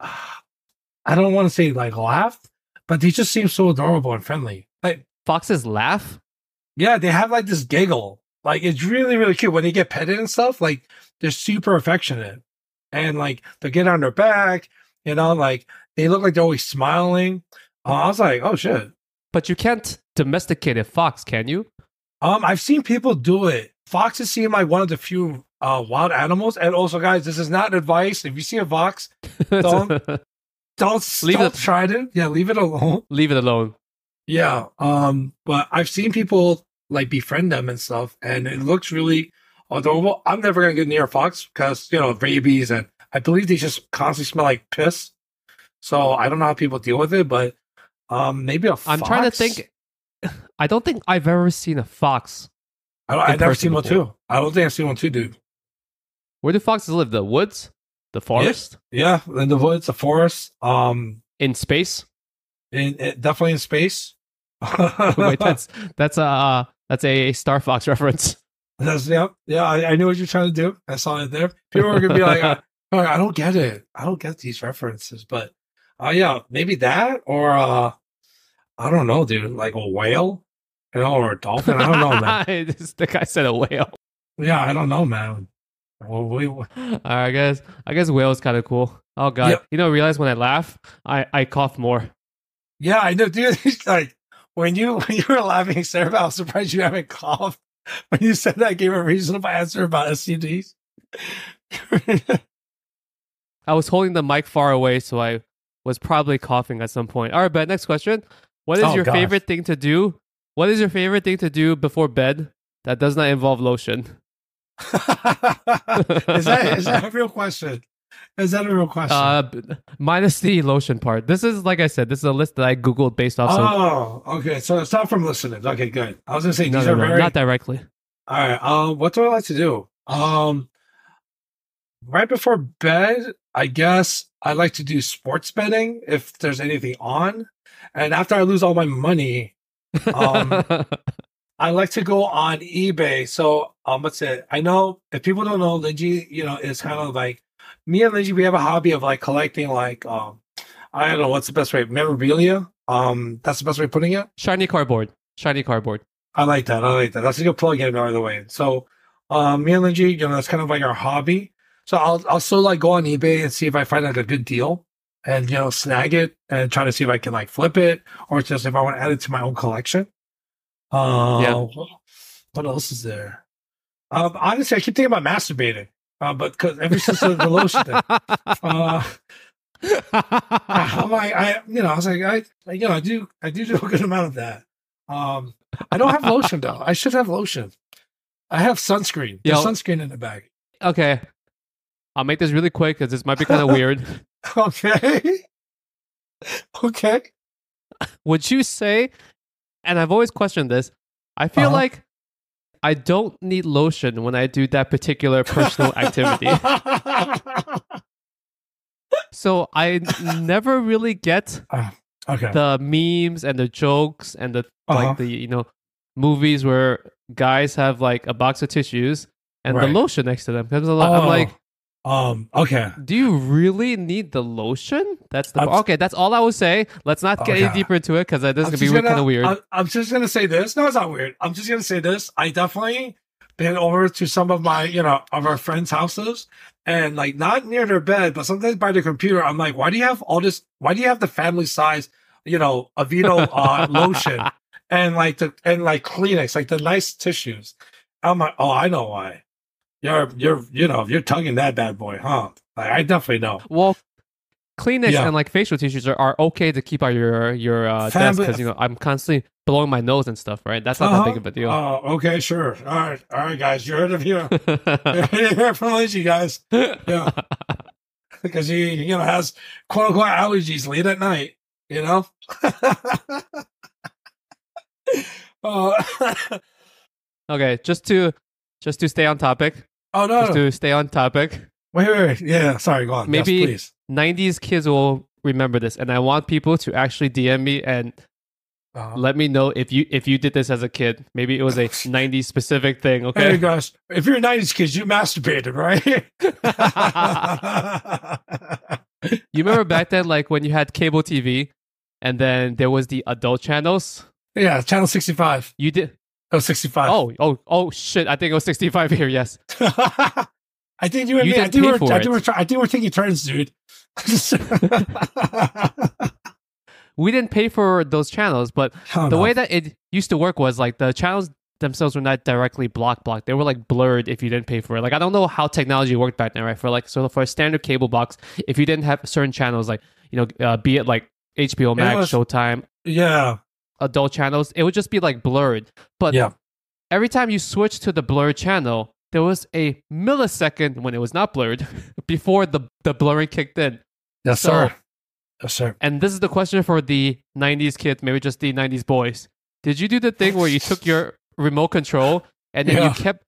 <sighs> I don't want to say like laugh, but they just seem so adorable and friendly. Like foxes laugh yeah, they have like this giggle. Like it's really, really cute when they get petted and stuff. Like they're super affectionate, and like they get on their back. You know, like they look like they're always smiling. Uh, I was like, oh shit. but you can't domesticate a fox can you Um, I've seen people do it. Foxes seem like one of the few uh wild animals. And also, guys, this is not advice. If you see a fox, <laughs> Don't- don't Leave don't it- try it. Yeah, leave it alone. leave it alone Yeah. Um, but I've seen people like befriend them and stuff, and it looks really adorable. I'm never gonna get near a fox because you know rabies, and I believe they just constantly smell like piss. So I don't know how people deal with it, but um, maybe a i'm trying to think <laughs> i don't think i've ever seen a fox I don't, I've never seen one too. I don't think I've seen one too, dude. where do foxes live the woods the forest Yeah, in the woods, the forest, um, in space in, in- definitely in space. <laughs> wait <laughs> that's that's a uh, that's a star fox reference That's, yeah, yeah. I, I knew what you're trying to do. I saw it there. People are gonna be like, uh, "Oh, I don't get it. I don't get these references. But, uh, yeah, maybe that or uh, I don't know, dude. Like a whale, you know, or a dolphin. I don't know, man. <laughs> The guy said a whale Yeah, I don't know, man. Well, we, we- I guess I guess whale is kind of cool. Oh god, Yep. you know, I realize when I laugh, I I cough more. yeah, I know, dude. <laughs> It's like when you <laughs> when you were laughing, Sarah, I was surprised you haven't coughed. When you said that, I gave a reasonable answer about STDs. I was holding the mic far away, so I was probably coughing at some point. All right, but next question: What is Oh, your gosh. favorite thing to do? What is your favorite thing to do before bed that does not involve lotion? <laughs> is that is that a real question? Is that a real question? Uh, minus the lotion part. This is like I said. This is a list that I googled based off. oh, okay. So it's not from listeners. Okay, good. I was gonna say no, these no, are no, very not directly. all right. Um, what do I like to do? Um, right before bed, I guess I like to do sports betting if there's anything on. And after I lose all my money, um, <laughs> I like to go on eBay. So um, what's it? I know if people don't know, Lingjie, you know, is kind of like me and Lingjie. We have a hobby of like collecting like um, I don't know what's the best way memorabilia. Um, that's the best way of putting it. Shiny cardboard. Shiny cardboard. I like that. I like that. That's a good plug in, by the way. So, um, me and Lingjie, you know, that's kind of like our hobby. So I'll I'll still like go on eBay and see if I find like a good deal, and you know, snag it and try to see if I can like flip it or just if I want to add it to my own collection. Uh, Yeah. What else is there? Um, honestly, I keep thinking about masturbating, uh, but because ever since the, the lotion thing, <laughs> uh, I'm like, I, you know, I was like, I, I- you know, I do, I do do a good amount of that. Um, I don't have lotion though. I should have lotion. I have sunscreen. There's Yo. sunscreen in the bag. okay. I'll make this really quick because this might be kind of weird. <laughs> Okay. okay. Would you say, and I've always questioned this, I feel Uh-huh. like I don't need lotion when I do that particular personal activity. <laughs> So I never really get okay. the memes and the jokes and the Uh-huh. like the you know movies where guys have like a box of tissues and Right. the lotion next to them. 'Cause I'm like- I'm Oh, like, um, okay. do you really need the lotion? That's the I'm- okay. That's all I will say. Let's not get Okay. any deeper into it because this is gonna be kind of weird. I'm, I'm just gonna say this. No, it's not weird. I'm just gonna say this. I definitely been over to some of my, you know, of our friends' houses, and like not near their bed, but sometimes by their computer. I'm like, why do you have all this? Why do you have the family size, you know, Aveeno uh, <laughs> lotion and like the and like Kleenex, like the nice tissues? I'm like, oh, I know why. You're you're you know you're tugging that bad boy, huh? Like, I definitely know. well, Kleenex Yeah. and like facial tissues are, are okay to keep on your your uh, desk because you know I'm constantly blowing my nose and stuff. Right? That's not that big of a deal. Oh, okay, sure. All right, all right, guys. You heard of here. <laughs> You heard from Lingjie, guys. Yeah. <laughs> because he, you know, has quote unquote allergies late at night, you know? <laughs> oh, okay, just to just to stay on topic. Oh no, Just to stay on topic. Wait, wait, wait. Yeah, sorry, go on. Maybe- yes, please. 90s kids will remember this and I want people to actually DM me and Uh-huh. let me know if you if you did this as a kid. Maybe it was a <laughs> 90s specific thing, Hey okay? guys, if you're a 90s kid, you masturbated, right? <laughs> You remember back then like when you had cable TV and then there was the adult channels? yeah, channel 65. You did Oh, 65. Oh, oh, oh shit. I think it was 65 here, yes. <laughs> I think you and You me. I think, we're, I, think we're, I think we're taking turns, dude. <laughs> We didn't pay for those channels, but Oh, the no. way that it used to work was like the channels themselves were not directly block blocked. They were like blurred if you didn't pay for it. Like I don't know how technology worked back then, right? For like so for a standard cable box, if you didn't have certain channels, like you know, uh, be it like HBO Max, was- Showtime, yeah, adult channels, it would just be like blurred. But yeah, every time you switch to the blurred channel, there was a millisecond when it was not blurred <laughs> before the the blurring kicked in. yes, So- sir, yes, sir. And this is the question for the 90s kids, maybe just the 90s boys. Did you do the thing where you took your remote control and then you kept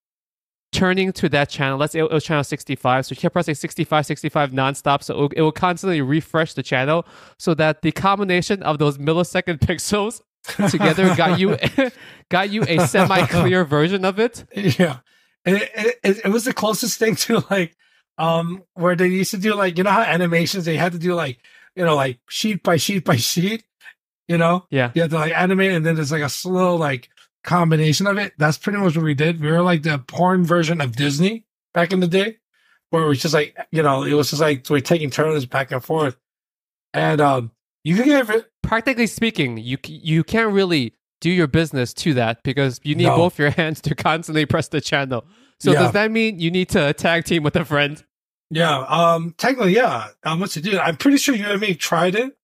turning to that channel? Let's say it was channel 65. So you kept pressing 65, 65 nonstop. So it will constantly refresh the channel so that the combination of those millisecond <laughs> pixels <laughs> together got you <laughs> got you a semi-clear version of it. yeah, it, it, it, it was the closest thing to like, um, where they used to do like, you know how animations they had to do like, you know, like sheet by sheet by sheet, you know, Yeah. you have to like animate, and then there's like a slow like combination of it. That's pretty much what we did. We were like the porn version of Disney back in the day, where it was just like, you know, it was just like we're taking turns back and forth, and um, you can get it. Practically speaking, you you can't really do your business to that because you need No. both your <laughs> hands to constantly press the channel. So Yeah. does that mean you need to tag team with a friend? Yeah, um, technically, yeah. Um, what's to do? I'm pretty sure you and me tried it.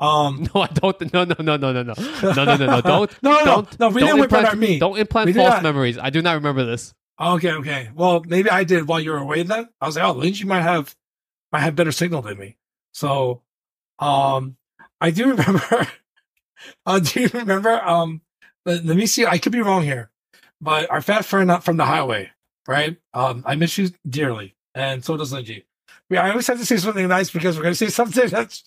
Um, <laughs> No, I don't. No, no, no, no, no, no, no, no, no, no. <laughs> Don't. no, no, don't, no. We don't didn't implant, meat. Don't implant We false memories. I do not remember this. Okay, okay. Well, maybe I did while you were away. Then I was like, oh, Lingjie might have might have better signal than me. So, um, I do <laughs> remember. uh, do you remember? Um, let, let me see. I could be wrong here, but our fat friend up from the highway, right? Um, I miss you dearly, and so does Lingjie. we, I always have to say something nice because we're going to say something <laughs> that's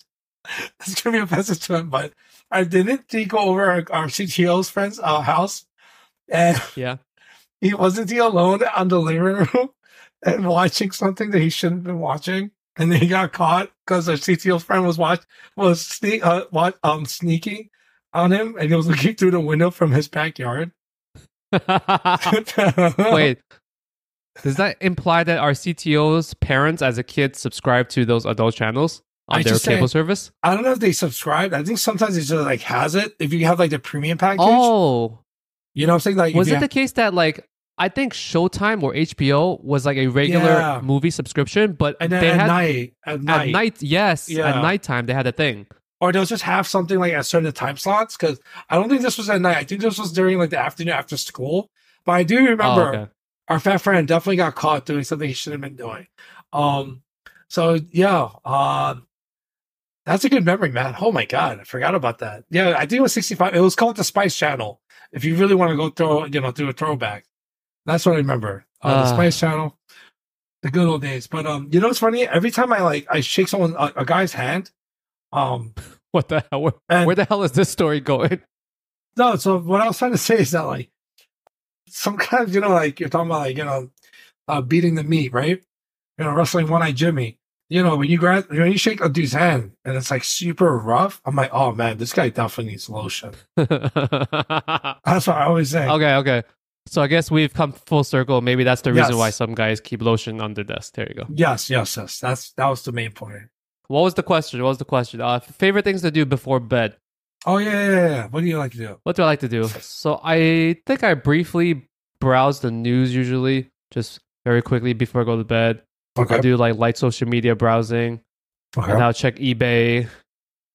that's going to be offensive to him. But I didn't he go over our, our CTO's friend's uh, house, and <laughs> Yeah. he wasn't he alone on the living room and watching something that he shouldn't have been watching, and then he got caught because our CTO's friend was watch was sneak uh, um sneaking on him, and he was <laughs> looking through the window from his backyard. <laughs> Wait. Does that imply that our CTO's parents as a kid subscribe to those adult channels on I their cable say- service? I don't know if they subscribe. I think sometimes it just like has it. If you have like the premium package, Oh, you know what I'm saying? Like, was it the case that like I think Showtime or HBO was like a regular Yeah. movie subscription, but and then they at had night, at night, at night, yes, Yeah. at nighttime they had a thing. or they'll just have something like at certain time slots. Because I don't think this was at night. I think this was during like the afternoon after school. But I do remember Oh, okay. our fat friend definitely got caught doing something he shouldn't have been doing. Um, so yeah, um, that's a good memory, man. Oh my god, I forgot about that. Yeah, I think it was 65. It was called the Spice Channel. If you really want to go throw, you know, do a throwback, that's what I remember. Uh, the Ah. Spice Channel, the good old days. But um, you know what's funny? Every time I like I shake someone a, a guy's hand, um, <laughs> What the hell? Where, and where the hell is this story going? No, so what I was trying to say is that like sometimes you know, like you're talking about like you know, uh, beating the meat, right? You know, wrestling one eye Jimmy. You know, when you grab when you shake a dude's hand and it's like super rough, I'm like, oh man, this guy definitely needs lotion. <laughs> That's what I always say. okay, okay. So I guess we've come full circle. Maybe that's the reason Yes. why some guys keep lotion on their desk. There you go. Yes, yes, yes. That's that was the main point. What was the question? What was the question? Uh, favorite things to do before bed. Oh yeah, yeah, yeah. What do you like to do? What do I like to do? So I think I briefly browse the news usually, just very quickly before I go to bed. I do like light social media browsing, and Okay. I'll check eBay.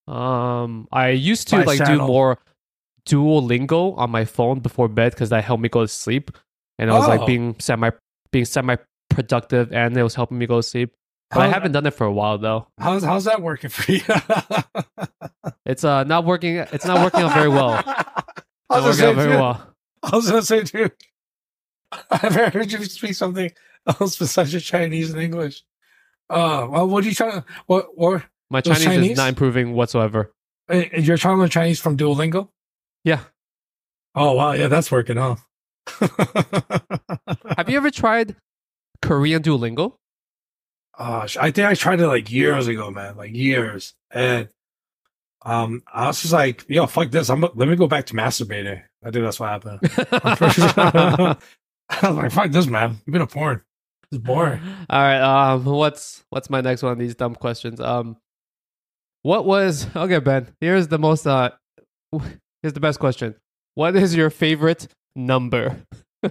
Um, I used to Spice like do more Duolingo on my phone before bed because that helped me go to sleep, and I was Oh. like being semi being semi productive, and it was helping me go to sleep. But I haven't done it for a while though. How's how's that working for you? <laughs> It's uh not working. It's not working out very well. <laughs> I Not was working out gonna say, very well. I was gonna say, dude, <laughs> I've heard you speak something else besides your Chinese and English. Uh, well, what are you trying to? What or My Those Chinese, is not improving whatsoever. you're trying to learn Chinese from Duolingo? Yeah. Oh wow, yeah, that's working, huh? <laughs> Have you ever tried Korean Duolingo? Gosh, I think I tried it like years ago, man, like years, and um, I was just like, yo, fuck this. I'm let me go back to masturbating. I think that's what happened. I'm pretty sure- <laughs> <laughs> I was like, fuck this, man. You've been a porn. It's boring. All right. Um, what's what's my next one of these dumb questions? Um, what was okay, Ben? Here's the most uh, here's the best question. What is your favorite number?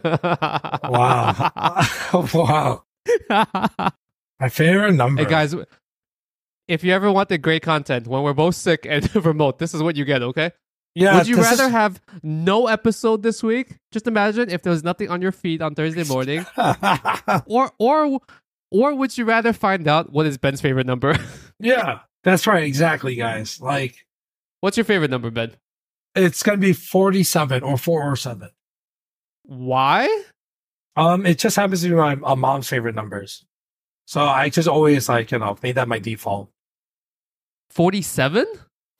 Wow. <laughs> wow. My favorite number. hey guys, if you ever wanted great content when we're both sick and <laughs> remote, this is what you get. Okay. yeah, Would you rather is- have no episode this week? Just imagine if there was nothing on your feed on Thursday morning, <laughs> or or or would you rather find out what is Ben's favorite number? yeah, that's right. Exactly, guys. Like, What's your favorite number, Ben? It's going to be 47 or 4 or 7. Why? Um, It just happens to be my uh, mom's favorite numbers. So I just always, like, you know, made that my default. 47?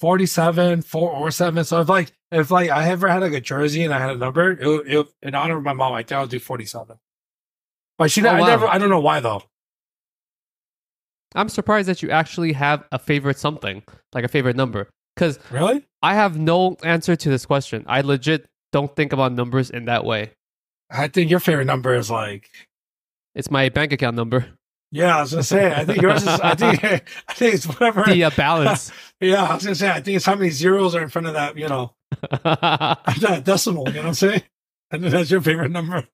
47, 4 or 7. So if, like, if, like, I ever had, like, a jersey and I had a number, it, would- it, in honor of my mom, I think I'll do 47. But she, Oh, I wow. never, I don't know why, though. I'm surprised that you actually have a favorite something, like a favorite number. Because Really? I have no answer to this question. I legit don't think about numbers in that way. I think your favorite number is, like, It's my bank account number, yeah, I was to say, I think yours is, I think, <laughs> I think it's whatever. the uh, balance. <laughs> Yeah, I was gonna say. I think it's how many zeros are in front of that. You know, <laughs> that decimal. You know what I'm saying? I think that's your favorite number.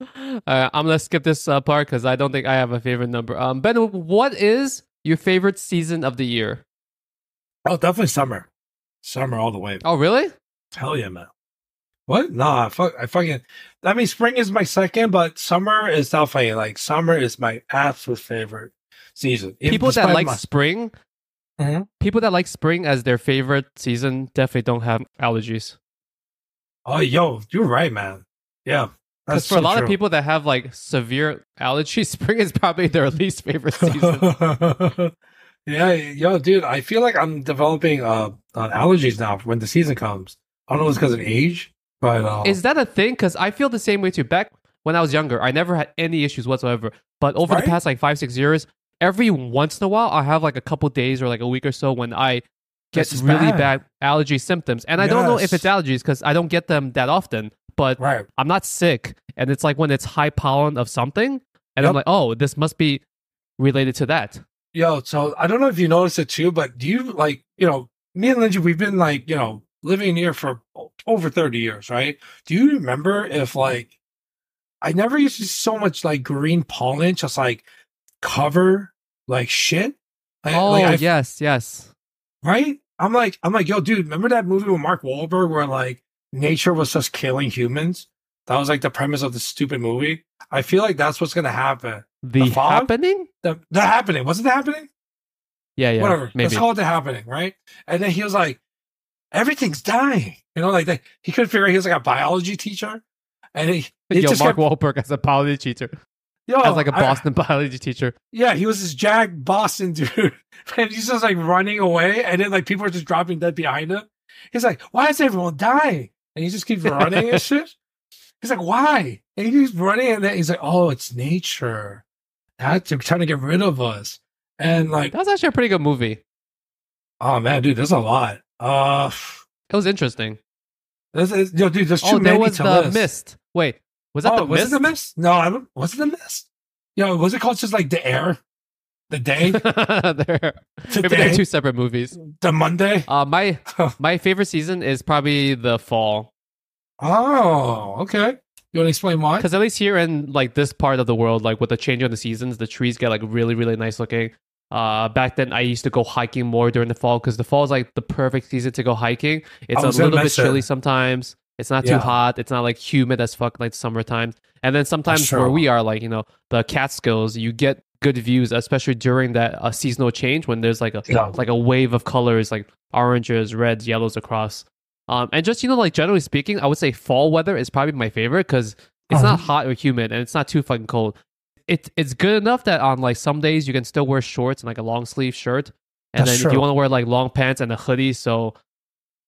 Uh, I'm gonna skip this uh, part because I don't think I have a favorite number. Um, Ben, what is your favorite season of the year? Oh, definitely summer. Summer all the way. Oh, really? Hell yeah, man. What? Nah, I, fuck, I fucking. I mean, spring is my second, but summer is definitely like summer is my absolute favorite season. People that like my- spring, Mhm. people that like spring as their favorite season definitely don't have allergies. Oh, yo, you're right, man. Yeah, Because for a so lot of people that have like severe allergies, <laughs> spring is probably their least favorite season. <laughs> yeah, yo, dude, I feel like I'm developing uh, uh allergies now when the season comes. I don't know if it's because of age, but uh, Is that a thing? Because I feel the same way too. Back when I was younger, I never had any issues whatsoever. But over Right? the past like five, six years, every once in a while, I have like a couple days or like a week or so when I get really bad. bad. allergy symptoms. And I don't know if it's allergies because I don't get them that often, but right. I'm not sick. And it's like when it's high pollen of something, and I'm like, oh, this must be related to that. Yo, so I don't know if you noticed it too, but do you like, you know, me and Lingjie, we've been like, you know, living here for over 30 years, right? Do you remember if like, I never used to see so much like green pollen just like cover like shit? Like, oh, like, yes, yes. right? I'm like, I'm like, yo, dude, remember that movie with Mark Wahlberg where like nature was just killing humans? That was like the premise of the stupid movie. I feel like that's what's gonna happen. The, The happening? The, the happening wasn't it happening? Yeah, yeah. whatever. Maybe. Let's call it the happening, right? And then he was like, everything's dying. You know, like that. He couldn't figure out he was like a biology teacher. And he, he Yo, just Mark kept, Wahlberg as a biology teacher, yo, as like a I- Boston <laughs> biology teacher. yeah, he was this jag Boston <laughs> dude. And he's just like running away. And then like people are just dropping dead behind him. He's like, why is everyone dying? And he just keeps running and <laughs> shit. He's like, why? And he keeps running. And then he's like, oh, it's nature. That's they're trying to get rid of us. And like, That was actually a pretty good movie. oh man, dude, there's a lot. Uh, It was interesting. there's, there's- yo, dude, there's too Oh, there many was to the list. mist. Wait, was that oh, the was mist? it the mist? No, I don't. Was it the mist? Yo, was it called just like the air, the day, <laughs> They're- the Maybe they're two separate movies. the Monday? Uh, my <laughs> my favorite season is probably the fall Oh, okay. You want to explain why? because at least here in like this part of the world, like with the change of the seasons, the trees get like really really nice looking. Uh, back then I used to go hiking more during the fall because the fall is like the perfect season to go hiking. It's a little bit chilly sometimes. It's not too hot. It's not like humid as fuck like summertime. And then sometimes where we are, like you know, the Catskills, you get good views, especially during that uh, seasonal change when there's like a Yeah. like a wave of colors, like oranges, reds, yellows across. Um, and just you know, like generally speaking, I would say fall weather is probably my favorite because it's not Uh-huh. hot or humid and it's not too fucking cold. It it's good enough that on like some days you can still wear shorts and like a long sleeve shirt, and That's then if you want to wear like long pants and a hoodie, so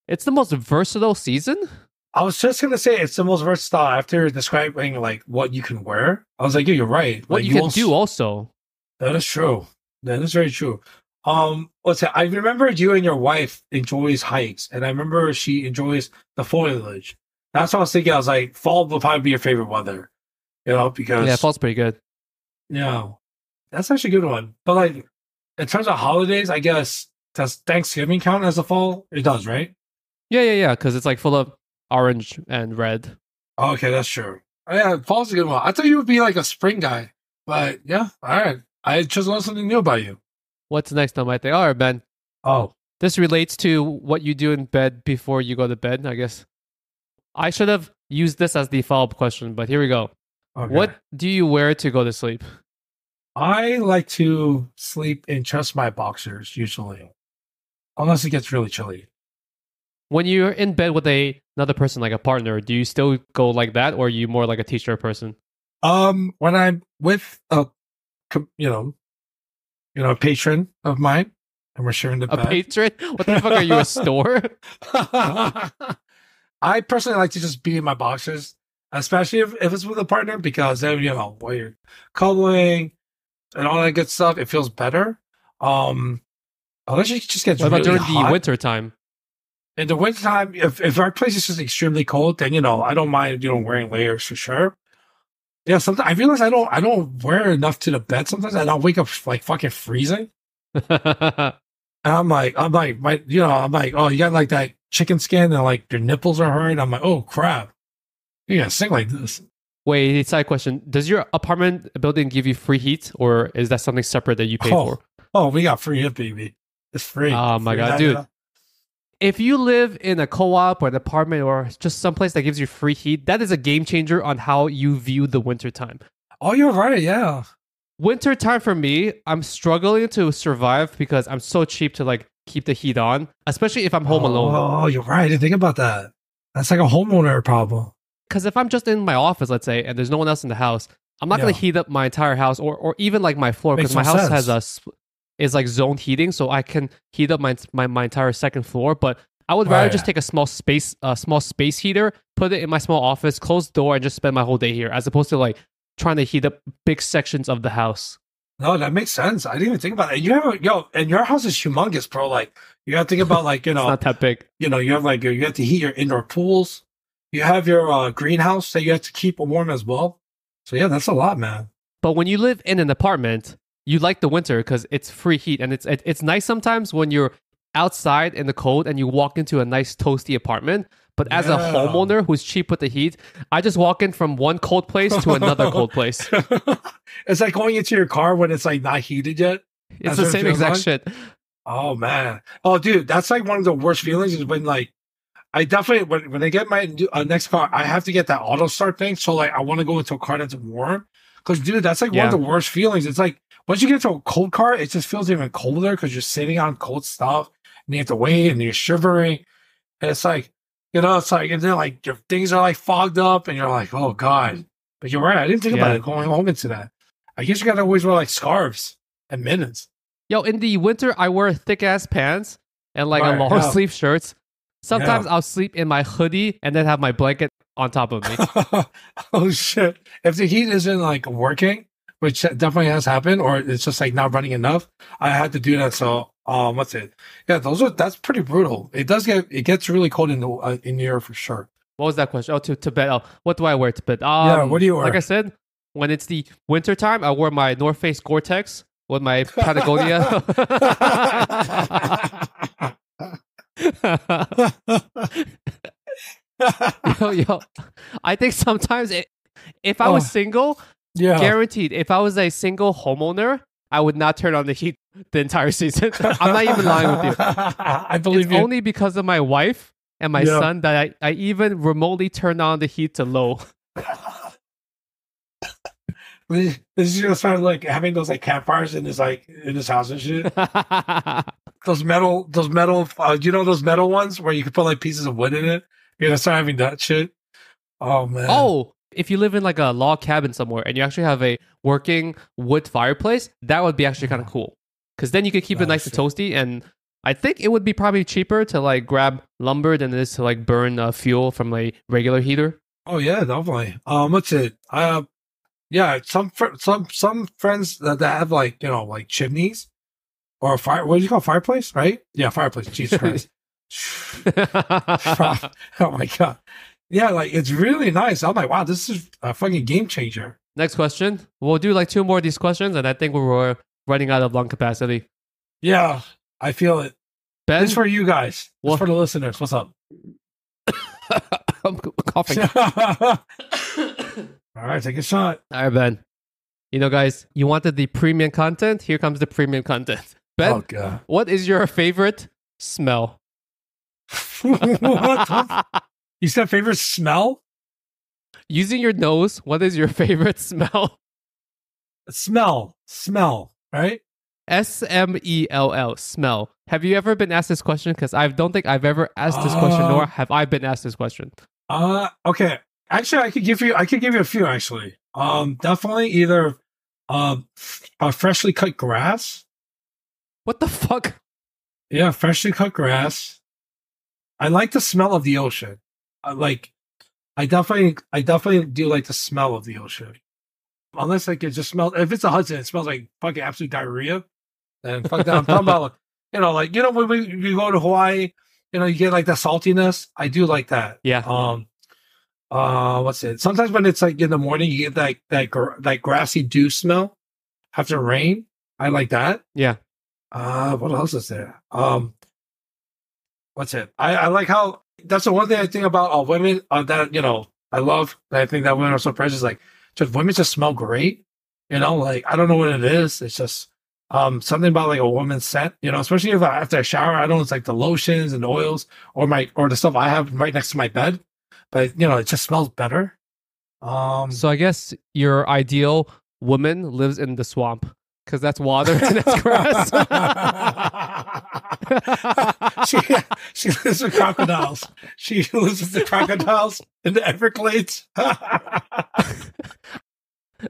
it's the most versatile season. I was just gonna say it's the most versatile after describing like what you can wear. I was like, yeah, you're right. What Like, you can won't- do also. That is true. That is very true. Um, what's that? I remember you and your wife enjoys hikes, and I remember she enjoys the foliage. That's what I was thinking. I was like, fall will probably be your favorite weather, you know, because Yeah, fall's pretty good. yeah, that's actually a good one. But like, in terms of holidays, I guess does Thanksgiving count as a fall? It does, right? Yeah, yeah, yeah, because it's like full of orange and red. Okay, that's true. Oh, yeah, fall's a good one. I thought you would be like a spring guy, but yeah, all right. I just learned something new about you. What's next on my thing? All right, Ben. Oh, This relates to what you do in bed before you go to bed, I guess. I should have used this as the follow up question, but here we go. okay. What do you wear to go to sleep? I like to sleep in just my boxers usually, unless it gets really chilly. When you're in bed with a another person, like a partner, do you still go like that, or are you more like a t-shirt person? Um, when I'm with a, you know, you know, a patron of mine, and we're sharing the A bed. patron? What the fuck are you, a store? <laughs> I personally like to just be in my boxers, especially if, if it's with a partner, because then you know while you're cuddling and all that good stuff, it feels better. Um, unless it just gets What about really during hot. the winter time? in the wintertime, if, if our place is just extremely cold, then you know I don't mind you know wearing layers for sure. Yeah, sometimes I realize I don't I don't wear enough to the bed sometimes, and I'll wake up like fucking freezing, <laughs> and I'm like I'm like my you know I'm like oh you got like that chicken skin and like your nipples are hurt. I'm like oh crap, you gotta sing like this. Wait, it's side question. Does your apartment building give you free heat, or is that something separate that you pay Oh, for? Oh, we got free heat, baby. It's free. Oh my Free God, dude. If you live in a co-op or an apartment or just someplace that gives you free heat, that is a game changer on how you view the winter time. Oh, you're right. Yeah. Winter time for me, I'm struggling to survive because I'm so cheap to like keep the heat on, especially if I'm home oh, alone. Oh, you're right. I didn't think about that. That's like a homeowner problem. because if I'm just in my office, let's say, and there's no one else in the house, I'm not Yeah. gonna heat up my entire house or or even like my floor because my no house has sense. a is like zone heating, so I can heat up my my, my entire second floor. But I would rather Right. just take a small space a small space heater, put it in my small office, close the door, and just spend my whole day here, as opposed to like trying to heat up big sections of the house. No, that makes sense. I didn't even think about that. You have a yo, and your house is humongous, bro. Like you got to think about like you It's know, not that big. you know, you have like you have to heat your indoor pools. You have your uh, greenhouse that you have to keep warm as well. So yeah, that's a lot, man. But when you live in an apartment, you like the winter because it's free heat, and it's it, it's nice sometimes when you're outside in the cold and you walk into a nice toasty apartment. But as a homeowner who's cheap with the heat, I just walk in from one cold place to another <laughs> cold place. <laughs> it's like going into your car when it's like not heated yet. It's the it same exact like? shit. Oh man. Oh dude, that's like one of the worst feelings is when like I definitely when, when I get my uh, next car, I have to get that auto start thing. So like I want to go into a car that's warm. Cause dude, that's like one of the worst feelings. It's like once you get to a cold car, it just feels even colder because you're sitting on cold stuff and you have to wait and you're shivering. And it's like, you know, it's like and then like your things are like fogged up and you're like, oh God. But you're right. I didn't think about it going home into that. I guess you gotta always wear like scarves and mittens. Yo, in the winter, I wear thick ass pants and like Right, a long yeah. sleeve shirts. Sometimes Yeah. I'll sleep in my hoodie and then have my blanket on top of me. <laughs> oh shit! If the heat isn't like working, which definitely has happened, or it's just like not running enough, I had to do that. So, um, what's it? Yeah, those are that's pretty brutal. It does get it gets really cold in the uh, in Europe for sure. What was that question? Oh, to, bed. Oh, what do I wear to bed? Um, Yeah, what do you wear? Like I said, when it's the winter time, I wear my North Face Gore-Tex with my Patagonia. <laughs> <laughs> yo, yo, I think sometimes it, if I was Oh. single, yeah, guaranteed, if I was a single homeowner, I would not turn on the heat <laughs> the entire season. <laughs> I'm not even lying with you. <laughs> I believe It's you. only because of my wife and my Yeah. son that I, I even remotely turn on the heat to low. This is gonna start like having those like campfires in his like in his house and shit. those metal, those metal, uh, you know, those metal ones where you can put like pieces of wood in it. You're gonna start having that shit. Oh man. oh, if you live in like a log cabin somewhere and you actually have a working wood fireplace, that would be actually kind of cool. Because then you could keep it Oh, nice and toasty. And I think it would be probably cheaper to like grab lumber than it is to like burn uh, fuel from a regular heater. Oh yeah, definitely. Um, what's it? Uh, yeah, some fr- some some friends that, that have like you know like chimneys or a fire. What do you call fireplace? Right? Yeah, fireplace. Jesus Christ. <laughs> <laughs> oh my god. Yeah, like it's really nice. I'm like, wow, this is a fucking game changer. Next question. We'll do like two more of these questions, and I think we're running out of lung capacity. Yeah, I feel it. Ben, This for you guys. This What? for the listeners. What's up? <laughs> I'm coughing. <laughs> <coughs> All right, take a shot. All right, Ben. You know, guys, you wanted the premium content. Here comes the premium content. Ben, Oh what is your favorite smell? <laughs> what the You said favorite smell? Using your nose, what is your <laughs> favorite smell? Smell. Smell. Right? S M E L L, smell. Have you ever been asked this question? Because I don't think I've ever asked this question, Uh, nor have I been asked this question. Uh okay. Actually I could give you I could give you a few actually. Um definitely either uh, freshly cut grass. What the fuck? Yeah, freshly cut grass. I like the smell of the ocean. I like I definitely I definitely do like the smell of the ocean. Unless like it just smells if it's a Hudson, it smells like fucking absolute diarrhea. And fuck that. I'm talking about like, <laughs> you know, like you know when we, we go to Hawaii, you know, you get like that saltiness. I do like that. Yeah. Um uh what's it? Sometimes when it's like in the morning you get that that gr- that grassy dew smell after rain. I like that. Yeah. Uh, what else is there? Um, what's it? I, I like how that's the one thing I think about uh, women uh, that you know I love. I think that women are so precious. Like, just women just smell great. You know, like I don't know what it is. It's just um something about like a woman's scent. You know, especially if I, after I shower, I don't. Know it's like the lotions and oils or my or the stuff I have right next to my bed. But you know, it just smells better. Um, So I guess your ideal woman lives in the swamp because that's water and that's <laughs> grass. <laughs> she she lives with crocodiles. She lives with the crocodiles in the Everglades. <laughs>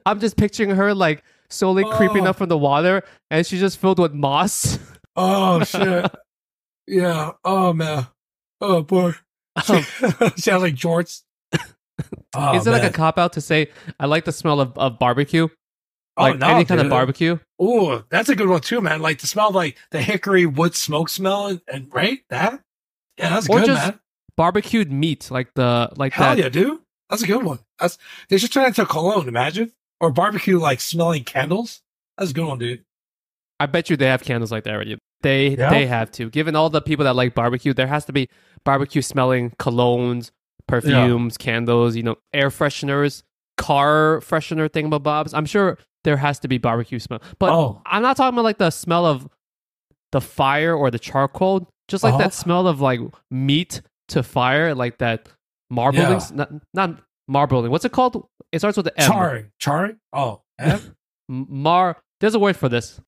I'm just picturing her like slowly creeping Oh. up from the water, and she's just filled with moss. oh shit! Yeah. Oh man. Oh boy. Um, Sounds like jorts. Oh, is it like a cop out to say I like the smell of, of barbecue? Oh, no, any kind of dude. barbecue? Ooh, that's a good one too, man. Like the smell of like the hickory wood smoke smell, and, and right that. Yeah, that's Or good, man. Barbecued meat, like the like Hell that. yeah, dude. That's a good one. That's they should turn that into cologne. Imagine or barbecue like smelling candles. That's a good one, dude. I bet you they have candles like that already. They Yeah? they have to. Given all the people that like barbecue, there has to be barbecue smelling colognes, perfumes, candles, you know, air fresheners, car freshener thingamabobs. I'm sure there has to be barbecue smell. But oh, I'm not talking about like the smell of the fire or the charcoal, just like Uh-huh. that smell of like meat to fire, like that marbling, not, not marbling. What's it called? It starts with the M. charring, charring. Oh, eh? <laughs> M- Mar. There's a word for this.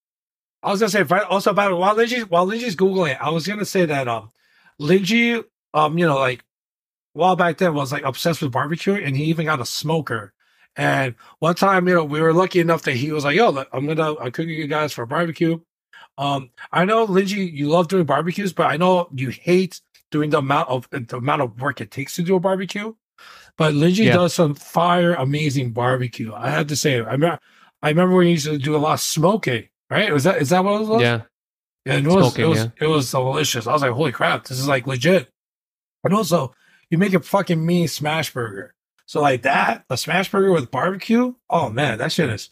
I was gonna say also about while Lingjie while Lingjie's googling it, I was gonna say that um, Lingjie um, you know, like a while back then was like obsessed with barbecue, and he even got a smoker. And one time, you know, we were lucky enough that he was like, "Yo, I'm gonna I'm cooking you guys for a barbecue." Um, I know Lingjie, you love doing barbecues, but I know you hate doing the amount of the amount of work it takes to do a barbecue. But Lingjie Yeah. does some fire amazing barbecue. I have to say, I remember, I remember when he used to do a lot of smoking. Right? Was that is that what it was? Yeah. Yeah, it was Smoking, it was yeah. it was delicious. I was like, holy crap, this is like legit. And also, you make a fucking mean smash burger. So like that, a smash burger with barbecue. Oh man, that shit is.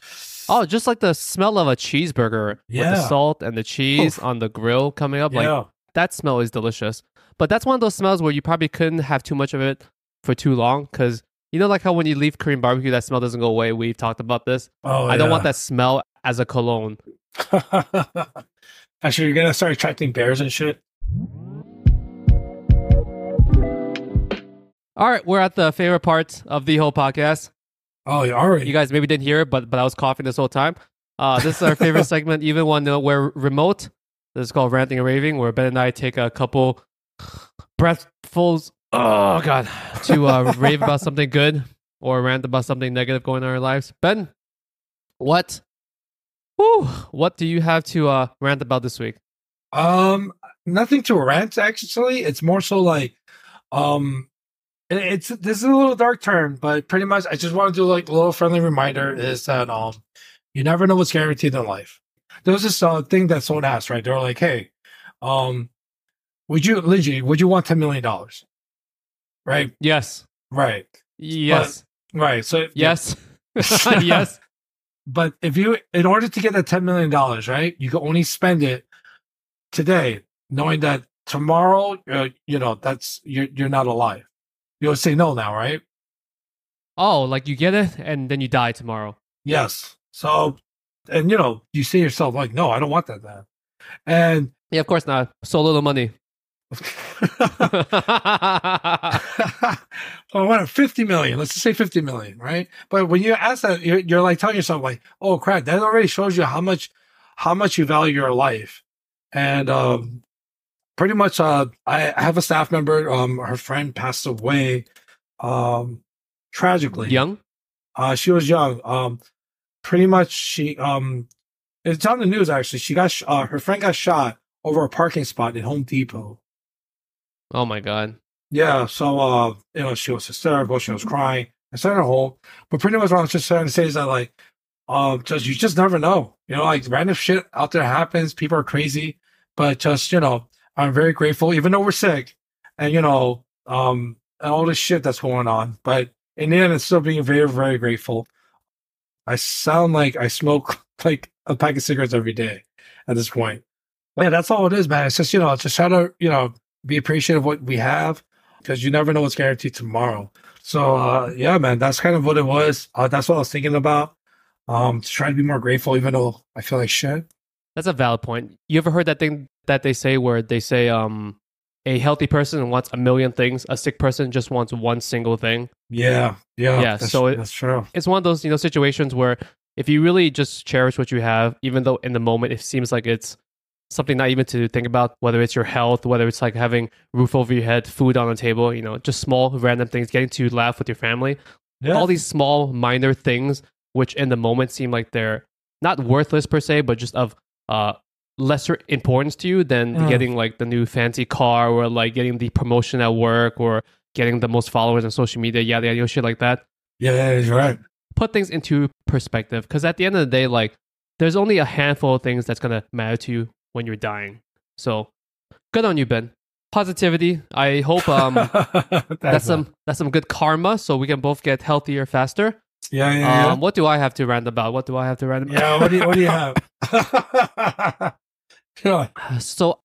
Oh, just like the smell of a cheeseburger with the salt and the cheese Oof. on the grill coming up. Like yeah. that smell is delicious. But that's one of those smells where you probably couldn't have too much of it for too long because you know, like how when you leave Korean barbecue, that smell doesn't go away. We've talked about this. Oh, I don't want that smell as a cologne. <laughs> Actually, you're gonna start attracting bears and shit. All right, we're at the favorite part of the whole podcast. Oh, you already. You guys maybe didn't hear it, but but I was coughing this whole time. Uh, this is our favorite <laughs> segment. Even when uh, we're remote, this is called ranting and raving, where Ben and I take a couple breathfuls. Oh god, to uh, <laughs> rave about something good or rant about something negative going on in our lives. Ben, what? Whew, what do you have to uh, rant about this week? Um, nothing to rant. Actually, it's more so like, um, it's this is a little dark turn, but pretty much I just want to do like a little friendly reminder is that um, you never know what's guaranteed in life. There was this uh, thing that someone asked, right? They're like, hey, um, would you, Lingjie, would you want ten million dollars? Right, Yes, right, yes, right. So yes, <laughs> yes. <laughs> But if you, in order to get that ten million dollars, right, you can only spend it today, knowing that tomorrow, uh, you know, that's you're you're not alive. You'll say no now, right? Oh, like you get it and then you die tomorrow. Yes. So, and you know, you say yourself like, no, I don't want that. Then, and Yeah, of course not. So little money. <laughs> <laughs> I want 50 million. Let's just say 50 million, right? But when you ask that, you're, you're like telling yourself, like, oh crap, that already shows you how much, how much you value your life. And, um, pretty much, uh, I, have a staff member, um, her friend passed away, um, tragically. Young? Uh, she was young. Um, pretty much she, um, it's on the news actually. She got, sh- uh, her friend got shot over a parking spot in Home Depot. Oh my god. Yeah, so uh, you know, she was hysterical, she was crying. I sent her home. But pretty much what I'm just trying to say is that like um just you just never know. You know, like random shit out there happens, people are crazy. But just, you know, I'm very grateful, even though we're sick and you know, um and all this shit that's going on. But in the end it's still being very, very grateful. I sound like I smoke <laughs> like a pack of cigarettes every day at this point. Yeah, that's all it is, man. It's just, you know, it's just try to, you know, be appreciative of what we have because you never know what's guaranteed tomorrow. So uh, yeah, man, that's kind of what it was. Uh, that's what I was thinking about. Um, to try to be more grateful, even though I feel like shit. That's a valid point. You ever heard that thing that they say where they say um a healthy person wants a million things, a sick person just wants one single thing. Yeah, yeah, Yeah, That's, so it- that's true. It's one of those, you know, situations where if you really just cherish what you have, even though in the moment it seems like it's something not even to think about, whether it's your health, whether it's like having roof over your head, food on the table, you know, just small random things, getting to laugh with your family. Yeah. All these small minor things, which in the moment seem like they're not worthless per se, but just of uh, lesser importance to you than Mm. getting like the new fancy car or like getting the promotion at work or getting the most followers on social media, yada yada, shit like that. yeah, yeah, you're right. Put things into perspective because at the end of the day, like there's only a handful of things that's gonna matter to you when you're dying. So good on you, Ben. Positivity. I hope um <laughs> that's That's some that's some good karma, so we can both get healthier faster. Yeah, yeah, yeah. Um, what do I have to rant about? What do I have to rant about? yeah, what do you, what do you have? <laughs> <laughs> yeah. So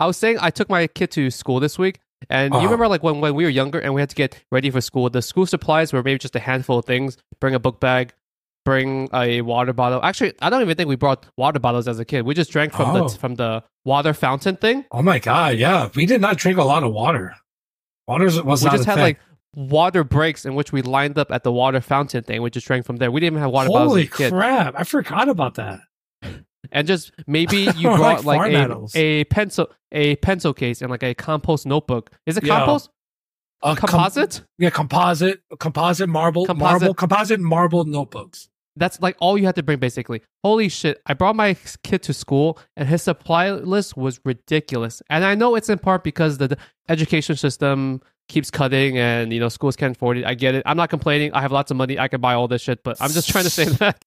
I was saying I took my kid to school this week. And you Uh-huh. remember like when, when we were younger and we had to get ready for school, the school supplies were maybe just a handful of things. Bring a book bag, bring a water bottle. Actually, I don't even think we brought water bottles as a kid. We just drank from Oh. the from the water fountain thing. Oh my god, yeah. We did not drink a lot of water. Water was we not just a had thing. like water breaks in which we lined up at the water fountain thing. We just drank from there. We didn't even have water bottles Holy crap! I forgot about that. and just maybe <laughs> you brought like, farm a, animals. a pencil a pencil case and like a compost notebook. Is it compost? A com- Composite? yeah, composite, composite marble, Composite. marble, composite marble notebooks. That's like all you had to bring basically. Holy shit. I brought my kid to school and his supply list was ridiculous. And I know it's in part because the, the education system keeps cutting and you know schools can't afford it. I get it. I'm not complaining. I have lots of money. I can buy all this shit, but I'm just trying to say <laughs> that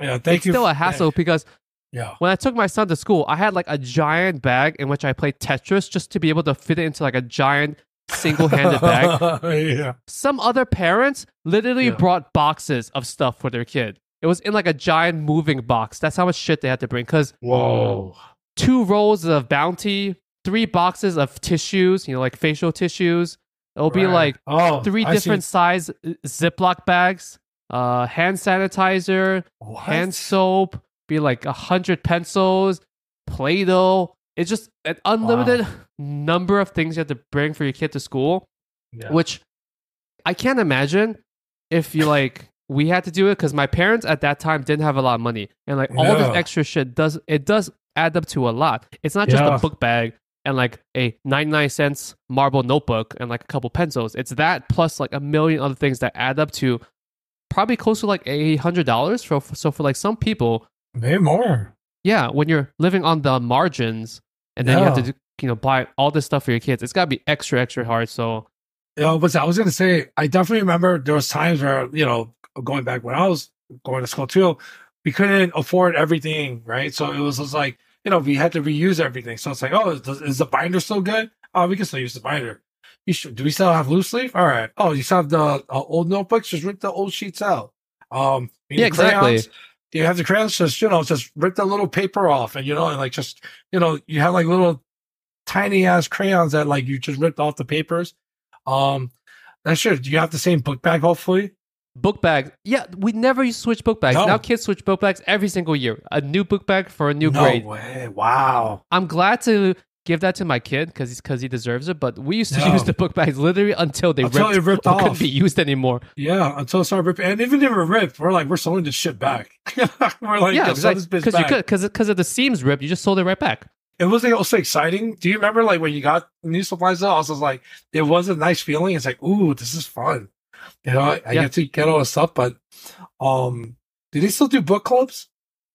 Yeah, thank it's you. still a hassle because Yeah. when I took my son to school, I had like a giant bag in which I played Tetris just to be able to fit it into like a giant single-handed bag. <laughs> yeah. Some other parents literally Yeah. brought boxes of stuff for their kid. It was in like a giant moving box. That's how much shit they had to bring. Because Whoa. two rolls of Bounty, three boxes of tissues, you know, like facial tissues. It'll be like oh, three I see. different size uh, Ziploc bags, uh, hand sanitizer, What? hand soap, be like a hundred pencils, Play-Doh. It's just an unlimited <laughs> number of things you have to bring for your kid to school Yeah. which I can't imagine if you like we had to do it because my parents at that time didn't have a lot of money and like all this extra shit does it does add up to a lot. It's not just Yeah. a book bag and like a 99 cents marble notebook and like a couple pencils. It's that plus like a million other things that add up to probably close to like a hundred dollars for so for like some people Maybe more. yeah when you're living on the margins and then you have to do, you know buy all this stuff for your kids it's got to be extra extra hard so You know, but I was gonna say, I definitely remember there was times where you know, going back when I was going to school too, we couldn't afford everything, right? So it was just like you know, we had to reuse everything. So it's like, oh, is, is the binder still good? Oh, we can still use the binder. You should, do we still have loose leaf? All right. Oh, you still have the uh, old notebooks? Just rip the old sheets out. Um, you Yeah, exactly. You have the crayons? Just you know, just rip the little paper off, and you know, and like just you know, you have like little tiny ass crayons that like you just ripped off the papers. Um, that's sure. Do you have the same book bag? Hopefully, book bags. Yeah, we never used to switch book bags. No. Now kids switch book bags every single year. A new book bag for a new no grade. way. Wow. I'm glad to give that to my kid because he's because he deserves it. But we used to No. use the book bags literally until they Until ripped, they ripped off. couldn't be used anymore. Yeah, until it started ripping, and even if it ripped, we're like, we're selling this shit back. <laughs> we're like, yeah, yeah, sell this because bitch you could because because of the seams ripped, you just sold it right back. It was like also exciting. Do you remember like when you got new supplies? Though, I was just like, it was a nice feeling. It's like, ooh, this is fun. You know, I, I Yeah. get to get all the stuff, but um, do they still do book clubs?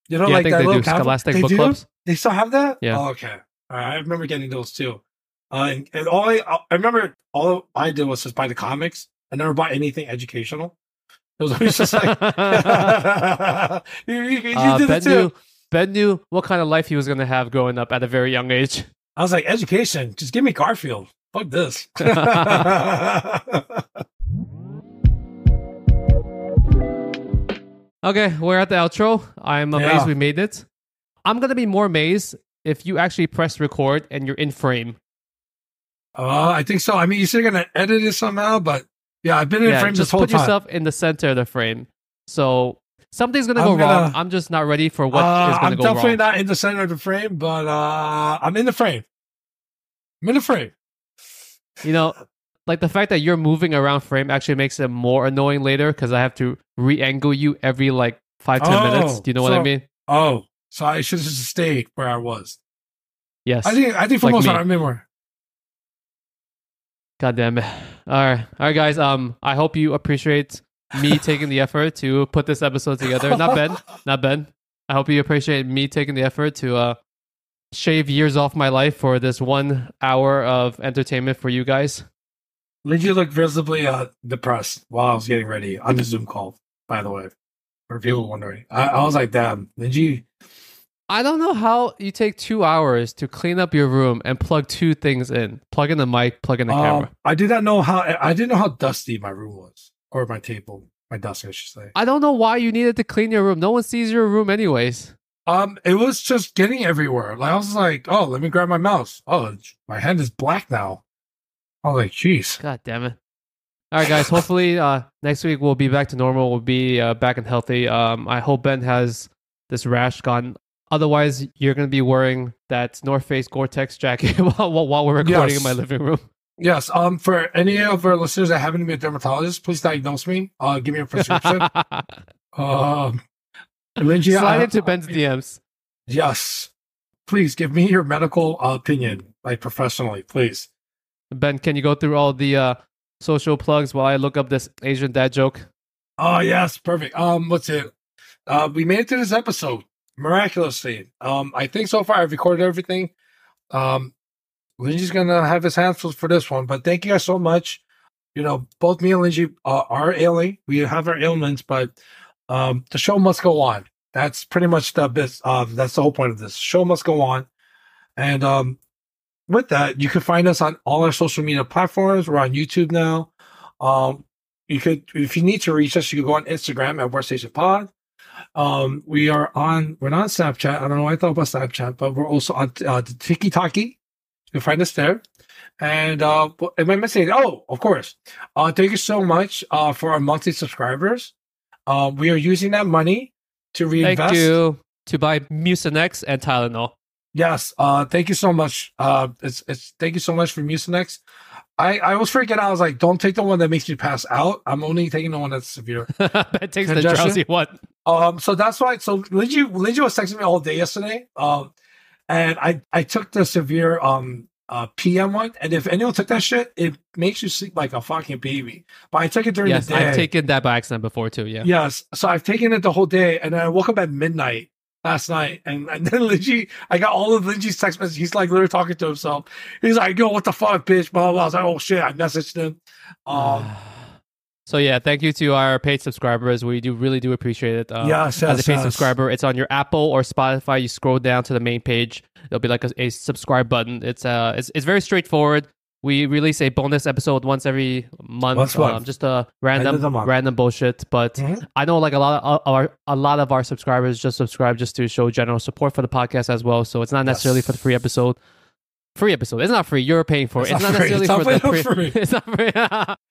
You know, yeah, I like think that they do Scholastic they book do? clubs. They still have that? Yeah. Oh, okay. All right. I remember getting those too. Uh, and, and all I, I remember all I did was just buy the comics. I never bought anything educational. It was always just like, <laughs> <laughs> you, you, you Uh, did ben it too. knew Ben knew what kind of life he was gonna have growing up at a very young age. I was like, education, just give me Garfield. Fuck this. <laughs> Okay, we're at the outro. I'm amazed Yeah. we made it. I'm gonna be more amazed if you actually press record and you're in frame. uh, I think so. I mean, you're you're gonna edit it somehow, but yeah, I've been in yeah, frame just this whole time. put yourself in the center of the frame. So something's gonna I'm go wrong. gonna- I'm just not ready for what is Uh, gonna I'm go definitely not in the center of the frame, but uh, I'm in the frame. I'm in the frame. You know, like the fact that you're moving around frame actually makes it more annoying later because I have to re-angle you every like five ten Oh, minutes. Do you know what I mean? Oh, so I should just stayed where I was. Yes. I think I think for Like most part, I'm more. God damn it. All right. All right, guys. Um, I hope you appreciate me <laughs> taking the effort to put this episode together. Not Ben. <laughs> Not Ben. I hope you appreciate me taking the effort to uh shave years off my life for this one hour of entertainment for you guys. Lingjie looked visibly uh, depressed while I was getting ready on the Zoom call. By the way, for people wondering, I, I was like, "Damn, Lingjie." I don't know how you take two hours to clean up your room and plug two things in. Plug in the mic, plug in the Um, camera. I did not know how. I didn't know how dusty my room was, or my table, my desk, I should say. I don't know why you needed to clean your room. No one sees your room anyways. Um, it was just getting everywhere. Like I was like, "Oh, let me grab my mouse." Oh, my hand is black now. I was like, "Jeez." God damn it. All right, guys. Hopefully, uh, next week we'll be back to normal. We'll be uh, back and healthy. Um, I hope Ben has this rash gone. Otherwise, you're going to be wearing that North Face Gore-Tex jacket <laughs> while, while, we're recording in my living room. Yes. Um, for any of our listeners that happen to be a dermatologist, please diagnose me. Uh, give me a prescription. <laughs> um, Lingjie, Slide I- into Ben's DMs. Yes. Please give me your medical uh, opinion, like professionally, please. Ben, can you go through all the uh, social plugs while I look up this Asian dad joke? Oh yes, perfect. Um, what's it? Uh, we made it to this episode miraculously. Um, I think so far I've recorded everything. Um, Lingjie's gonna have his hands full for this one, but thank you guys so much. You know, both me and Lingjie uh, are ailing. We have our ailments, but um, the show must go on. That's pretty much the bit. Uh, that's the whole point of this. Show must go on, and um, with that, you can find us on all our social media platforms. We're on YouTube now. Um, you could, if you need to reach us, you can go on Instagram at WorstAsianPod. Um, we are on, we're not on Snapchat. I don't know why I thought about Snapchat, but we're also on uh, the Tiki Taki. You can find us there. And uh, am I missing? Oh, of course. Uh, thank you so much uh, for our monthly subscribers. Uh, we are using that money to reinvest. Thank you to buy Mucinex and Tylenol. Yes. Uh, thank you so much. Uh, it's it's thank you so much for Mucinex. I I was freaking out. I was like, don't take the one that makes me pass out. I'm only taking the one that's severe. <laughs> ben takes the Congestion? drowsy one. Um, so that's why. So Lingjie Lingjie was texting me all day yesterday. Um, and I I took the severe um uh PM one, and if anyone took that shit, it makes you sleep like a fucking baby. But I took it during Yes, the day. I've taken that by accident before too. Yeah. Yes. So I've taken it the whole day, and then I woke up at midnight last night, and, and then Lingjie, I got all of Lingjie's text messages. He's like literally talking to himself. He's like, "Yo, what the fuck, bitch?" Blah blah. blah. I was like, "Oh shit!" I messaged him. Um, <sighs> so yeah, thank you to our paid subscribers. We do really do appreciate it. Uh, yes, as a paid yes. subscriber, it's on your Apple or Spotify. You scroll down to the main page. There'll be like a, a subscribe button. It's uh, it's, it's very straightforward. We release a bonus episode once every month, Once a month. Um, just a the random random bullshit. But Mhm. I know like a lot of our a lot of our subscribers just subscribe just to show general support for the podcast as well. So it's not necessarily Yes. for the free episode. Free episode. It's not free. You're paying for it. It's It's, not not free. necessarily It's not for the free. pre- It's not free.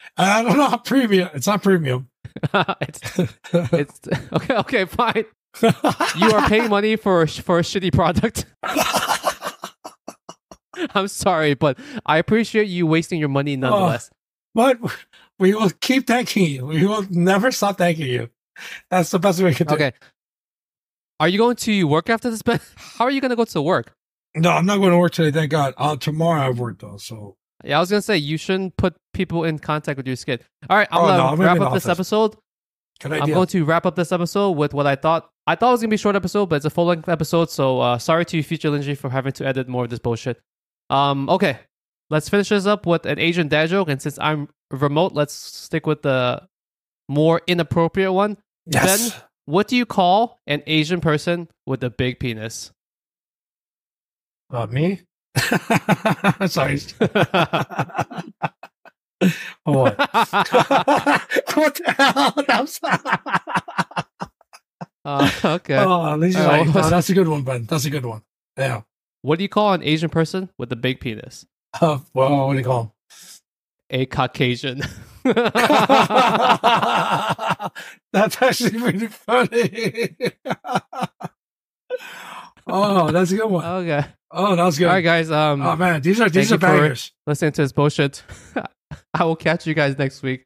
<laughs> <laughs> I don't know how premium. It's not premium. <laughs> it's it's okay. Okay, fine. You are paying money for for a shitty product. <laughs> I'm sorry, but I appreciate you wasting your money nonetheless. but we will keep thanking you. We will never stop thanking you. That's the best way we can do. it. okay. Are you going to work after this? <laughs> How are you going to go to work? No, I'm not going to work today. Thank God. Uh, tomorrow I work though. So Yeah, I was gonna say you shouldn't put people in contact with your skid. All right, I'm Oh, gonna no, I'm gonna wrap up this episode. good I'm going to wrap up this episode with what I thought. I thought it was gonna be a short episode, but it's a full length episode. So uh, sorry to you, future Lingjie, for having to edit more of this bullshit. Um, okay, let's finish this up with an Asian dad joke. And since I'm remote, let's stick with the more inappropriate one. yes. Ben, what do you call an Asian person with a big penis? Uh, me? <laughs> Sorry. <laughs> Oh, what? <laughs> what the hell? I'm sorry. uh, okay. Oh, at least like, what oh, that's a good one, Ben. That's a good one. Yeah. What do you call an Asian person with a big penis? Uh, well, what do you call him? A Caucasian. <laughs> <laughs> that's actually pretty funny. <laughs> oh, that's a good one. okay. Oh, that was good. All right, guys. Um, Oh man, these are these are bangers. listening to this bullshit. I will catch you guys next week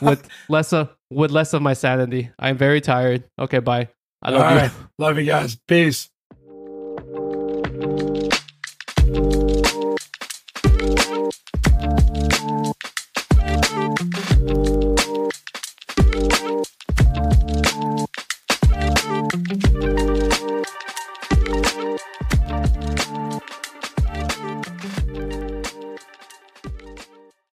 with less of with less of my sanity. I'm very tired. Okay, bye. I love All you. right. Love you guys. Peace.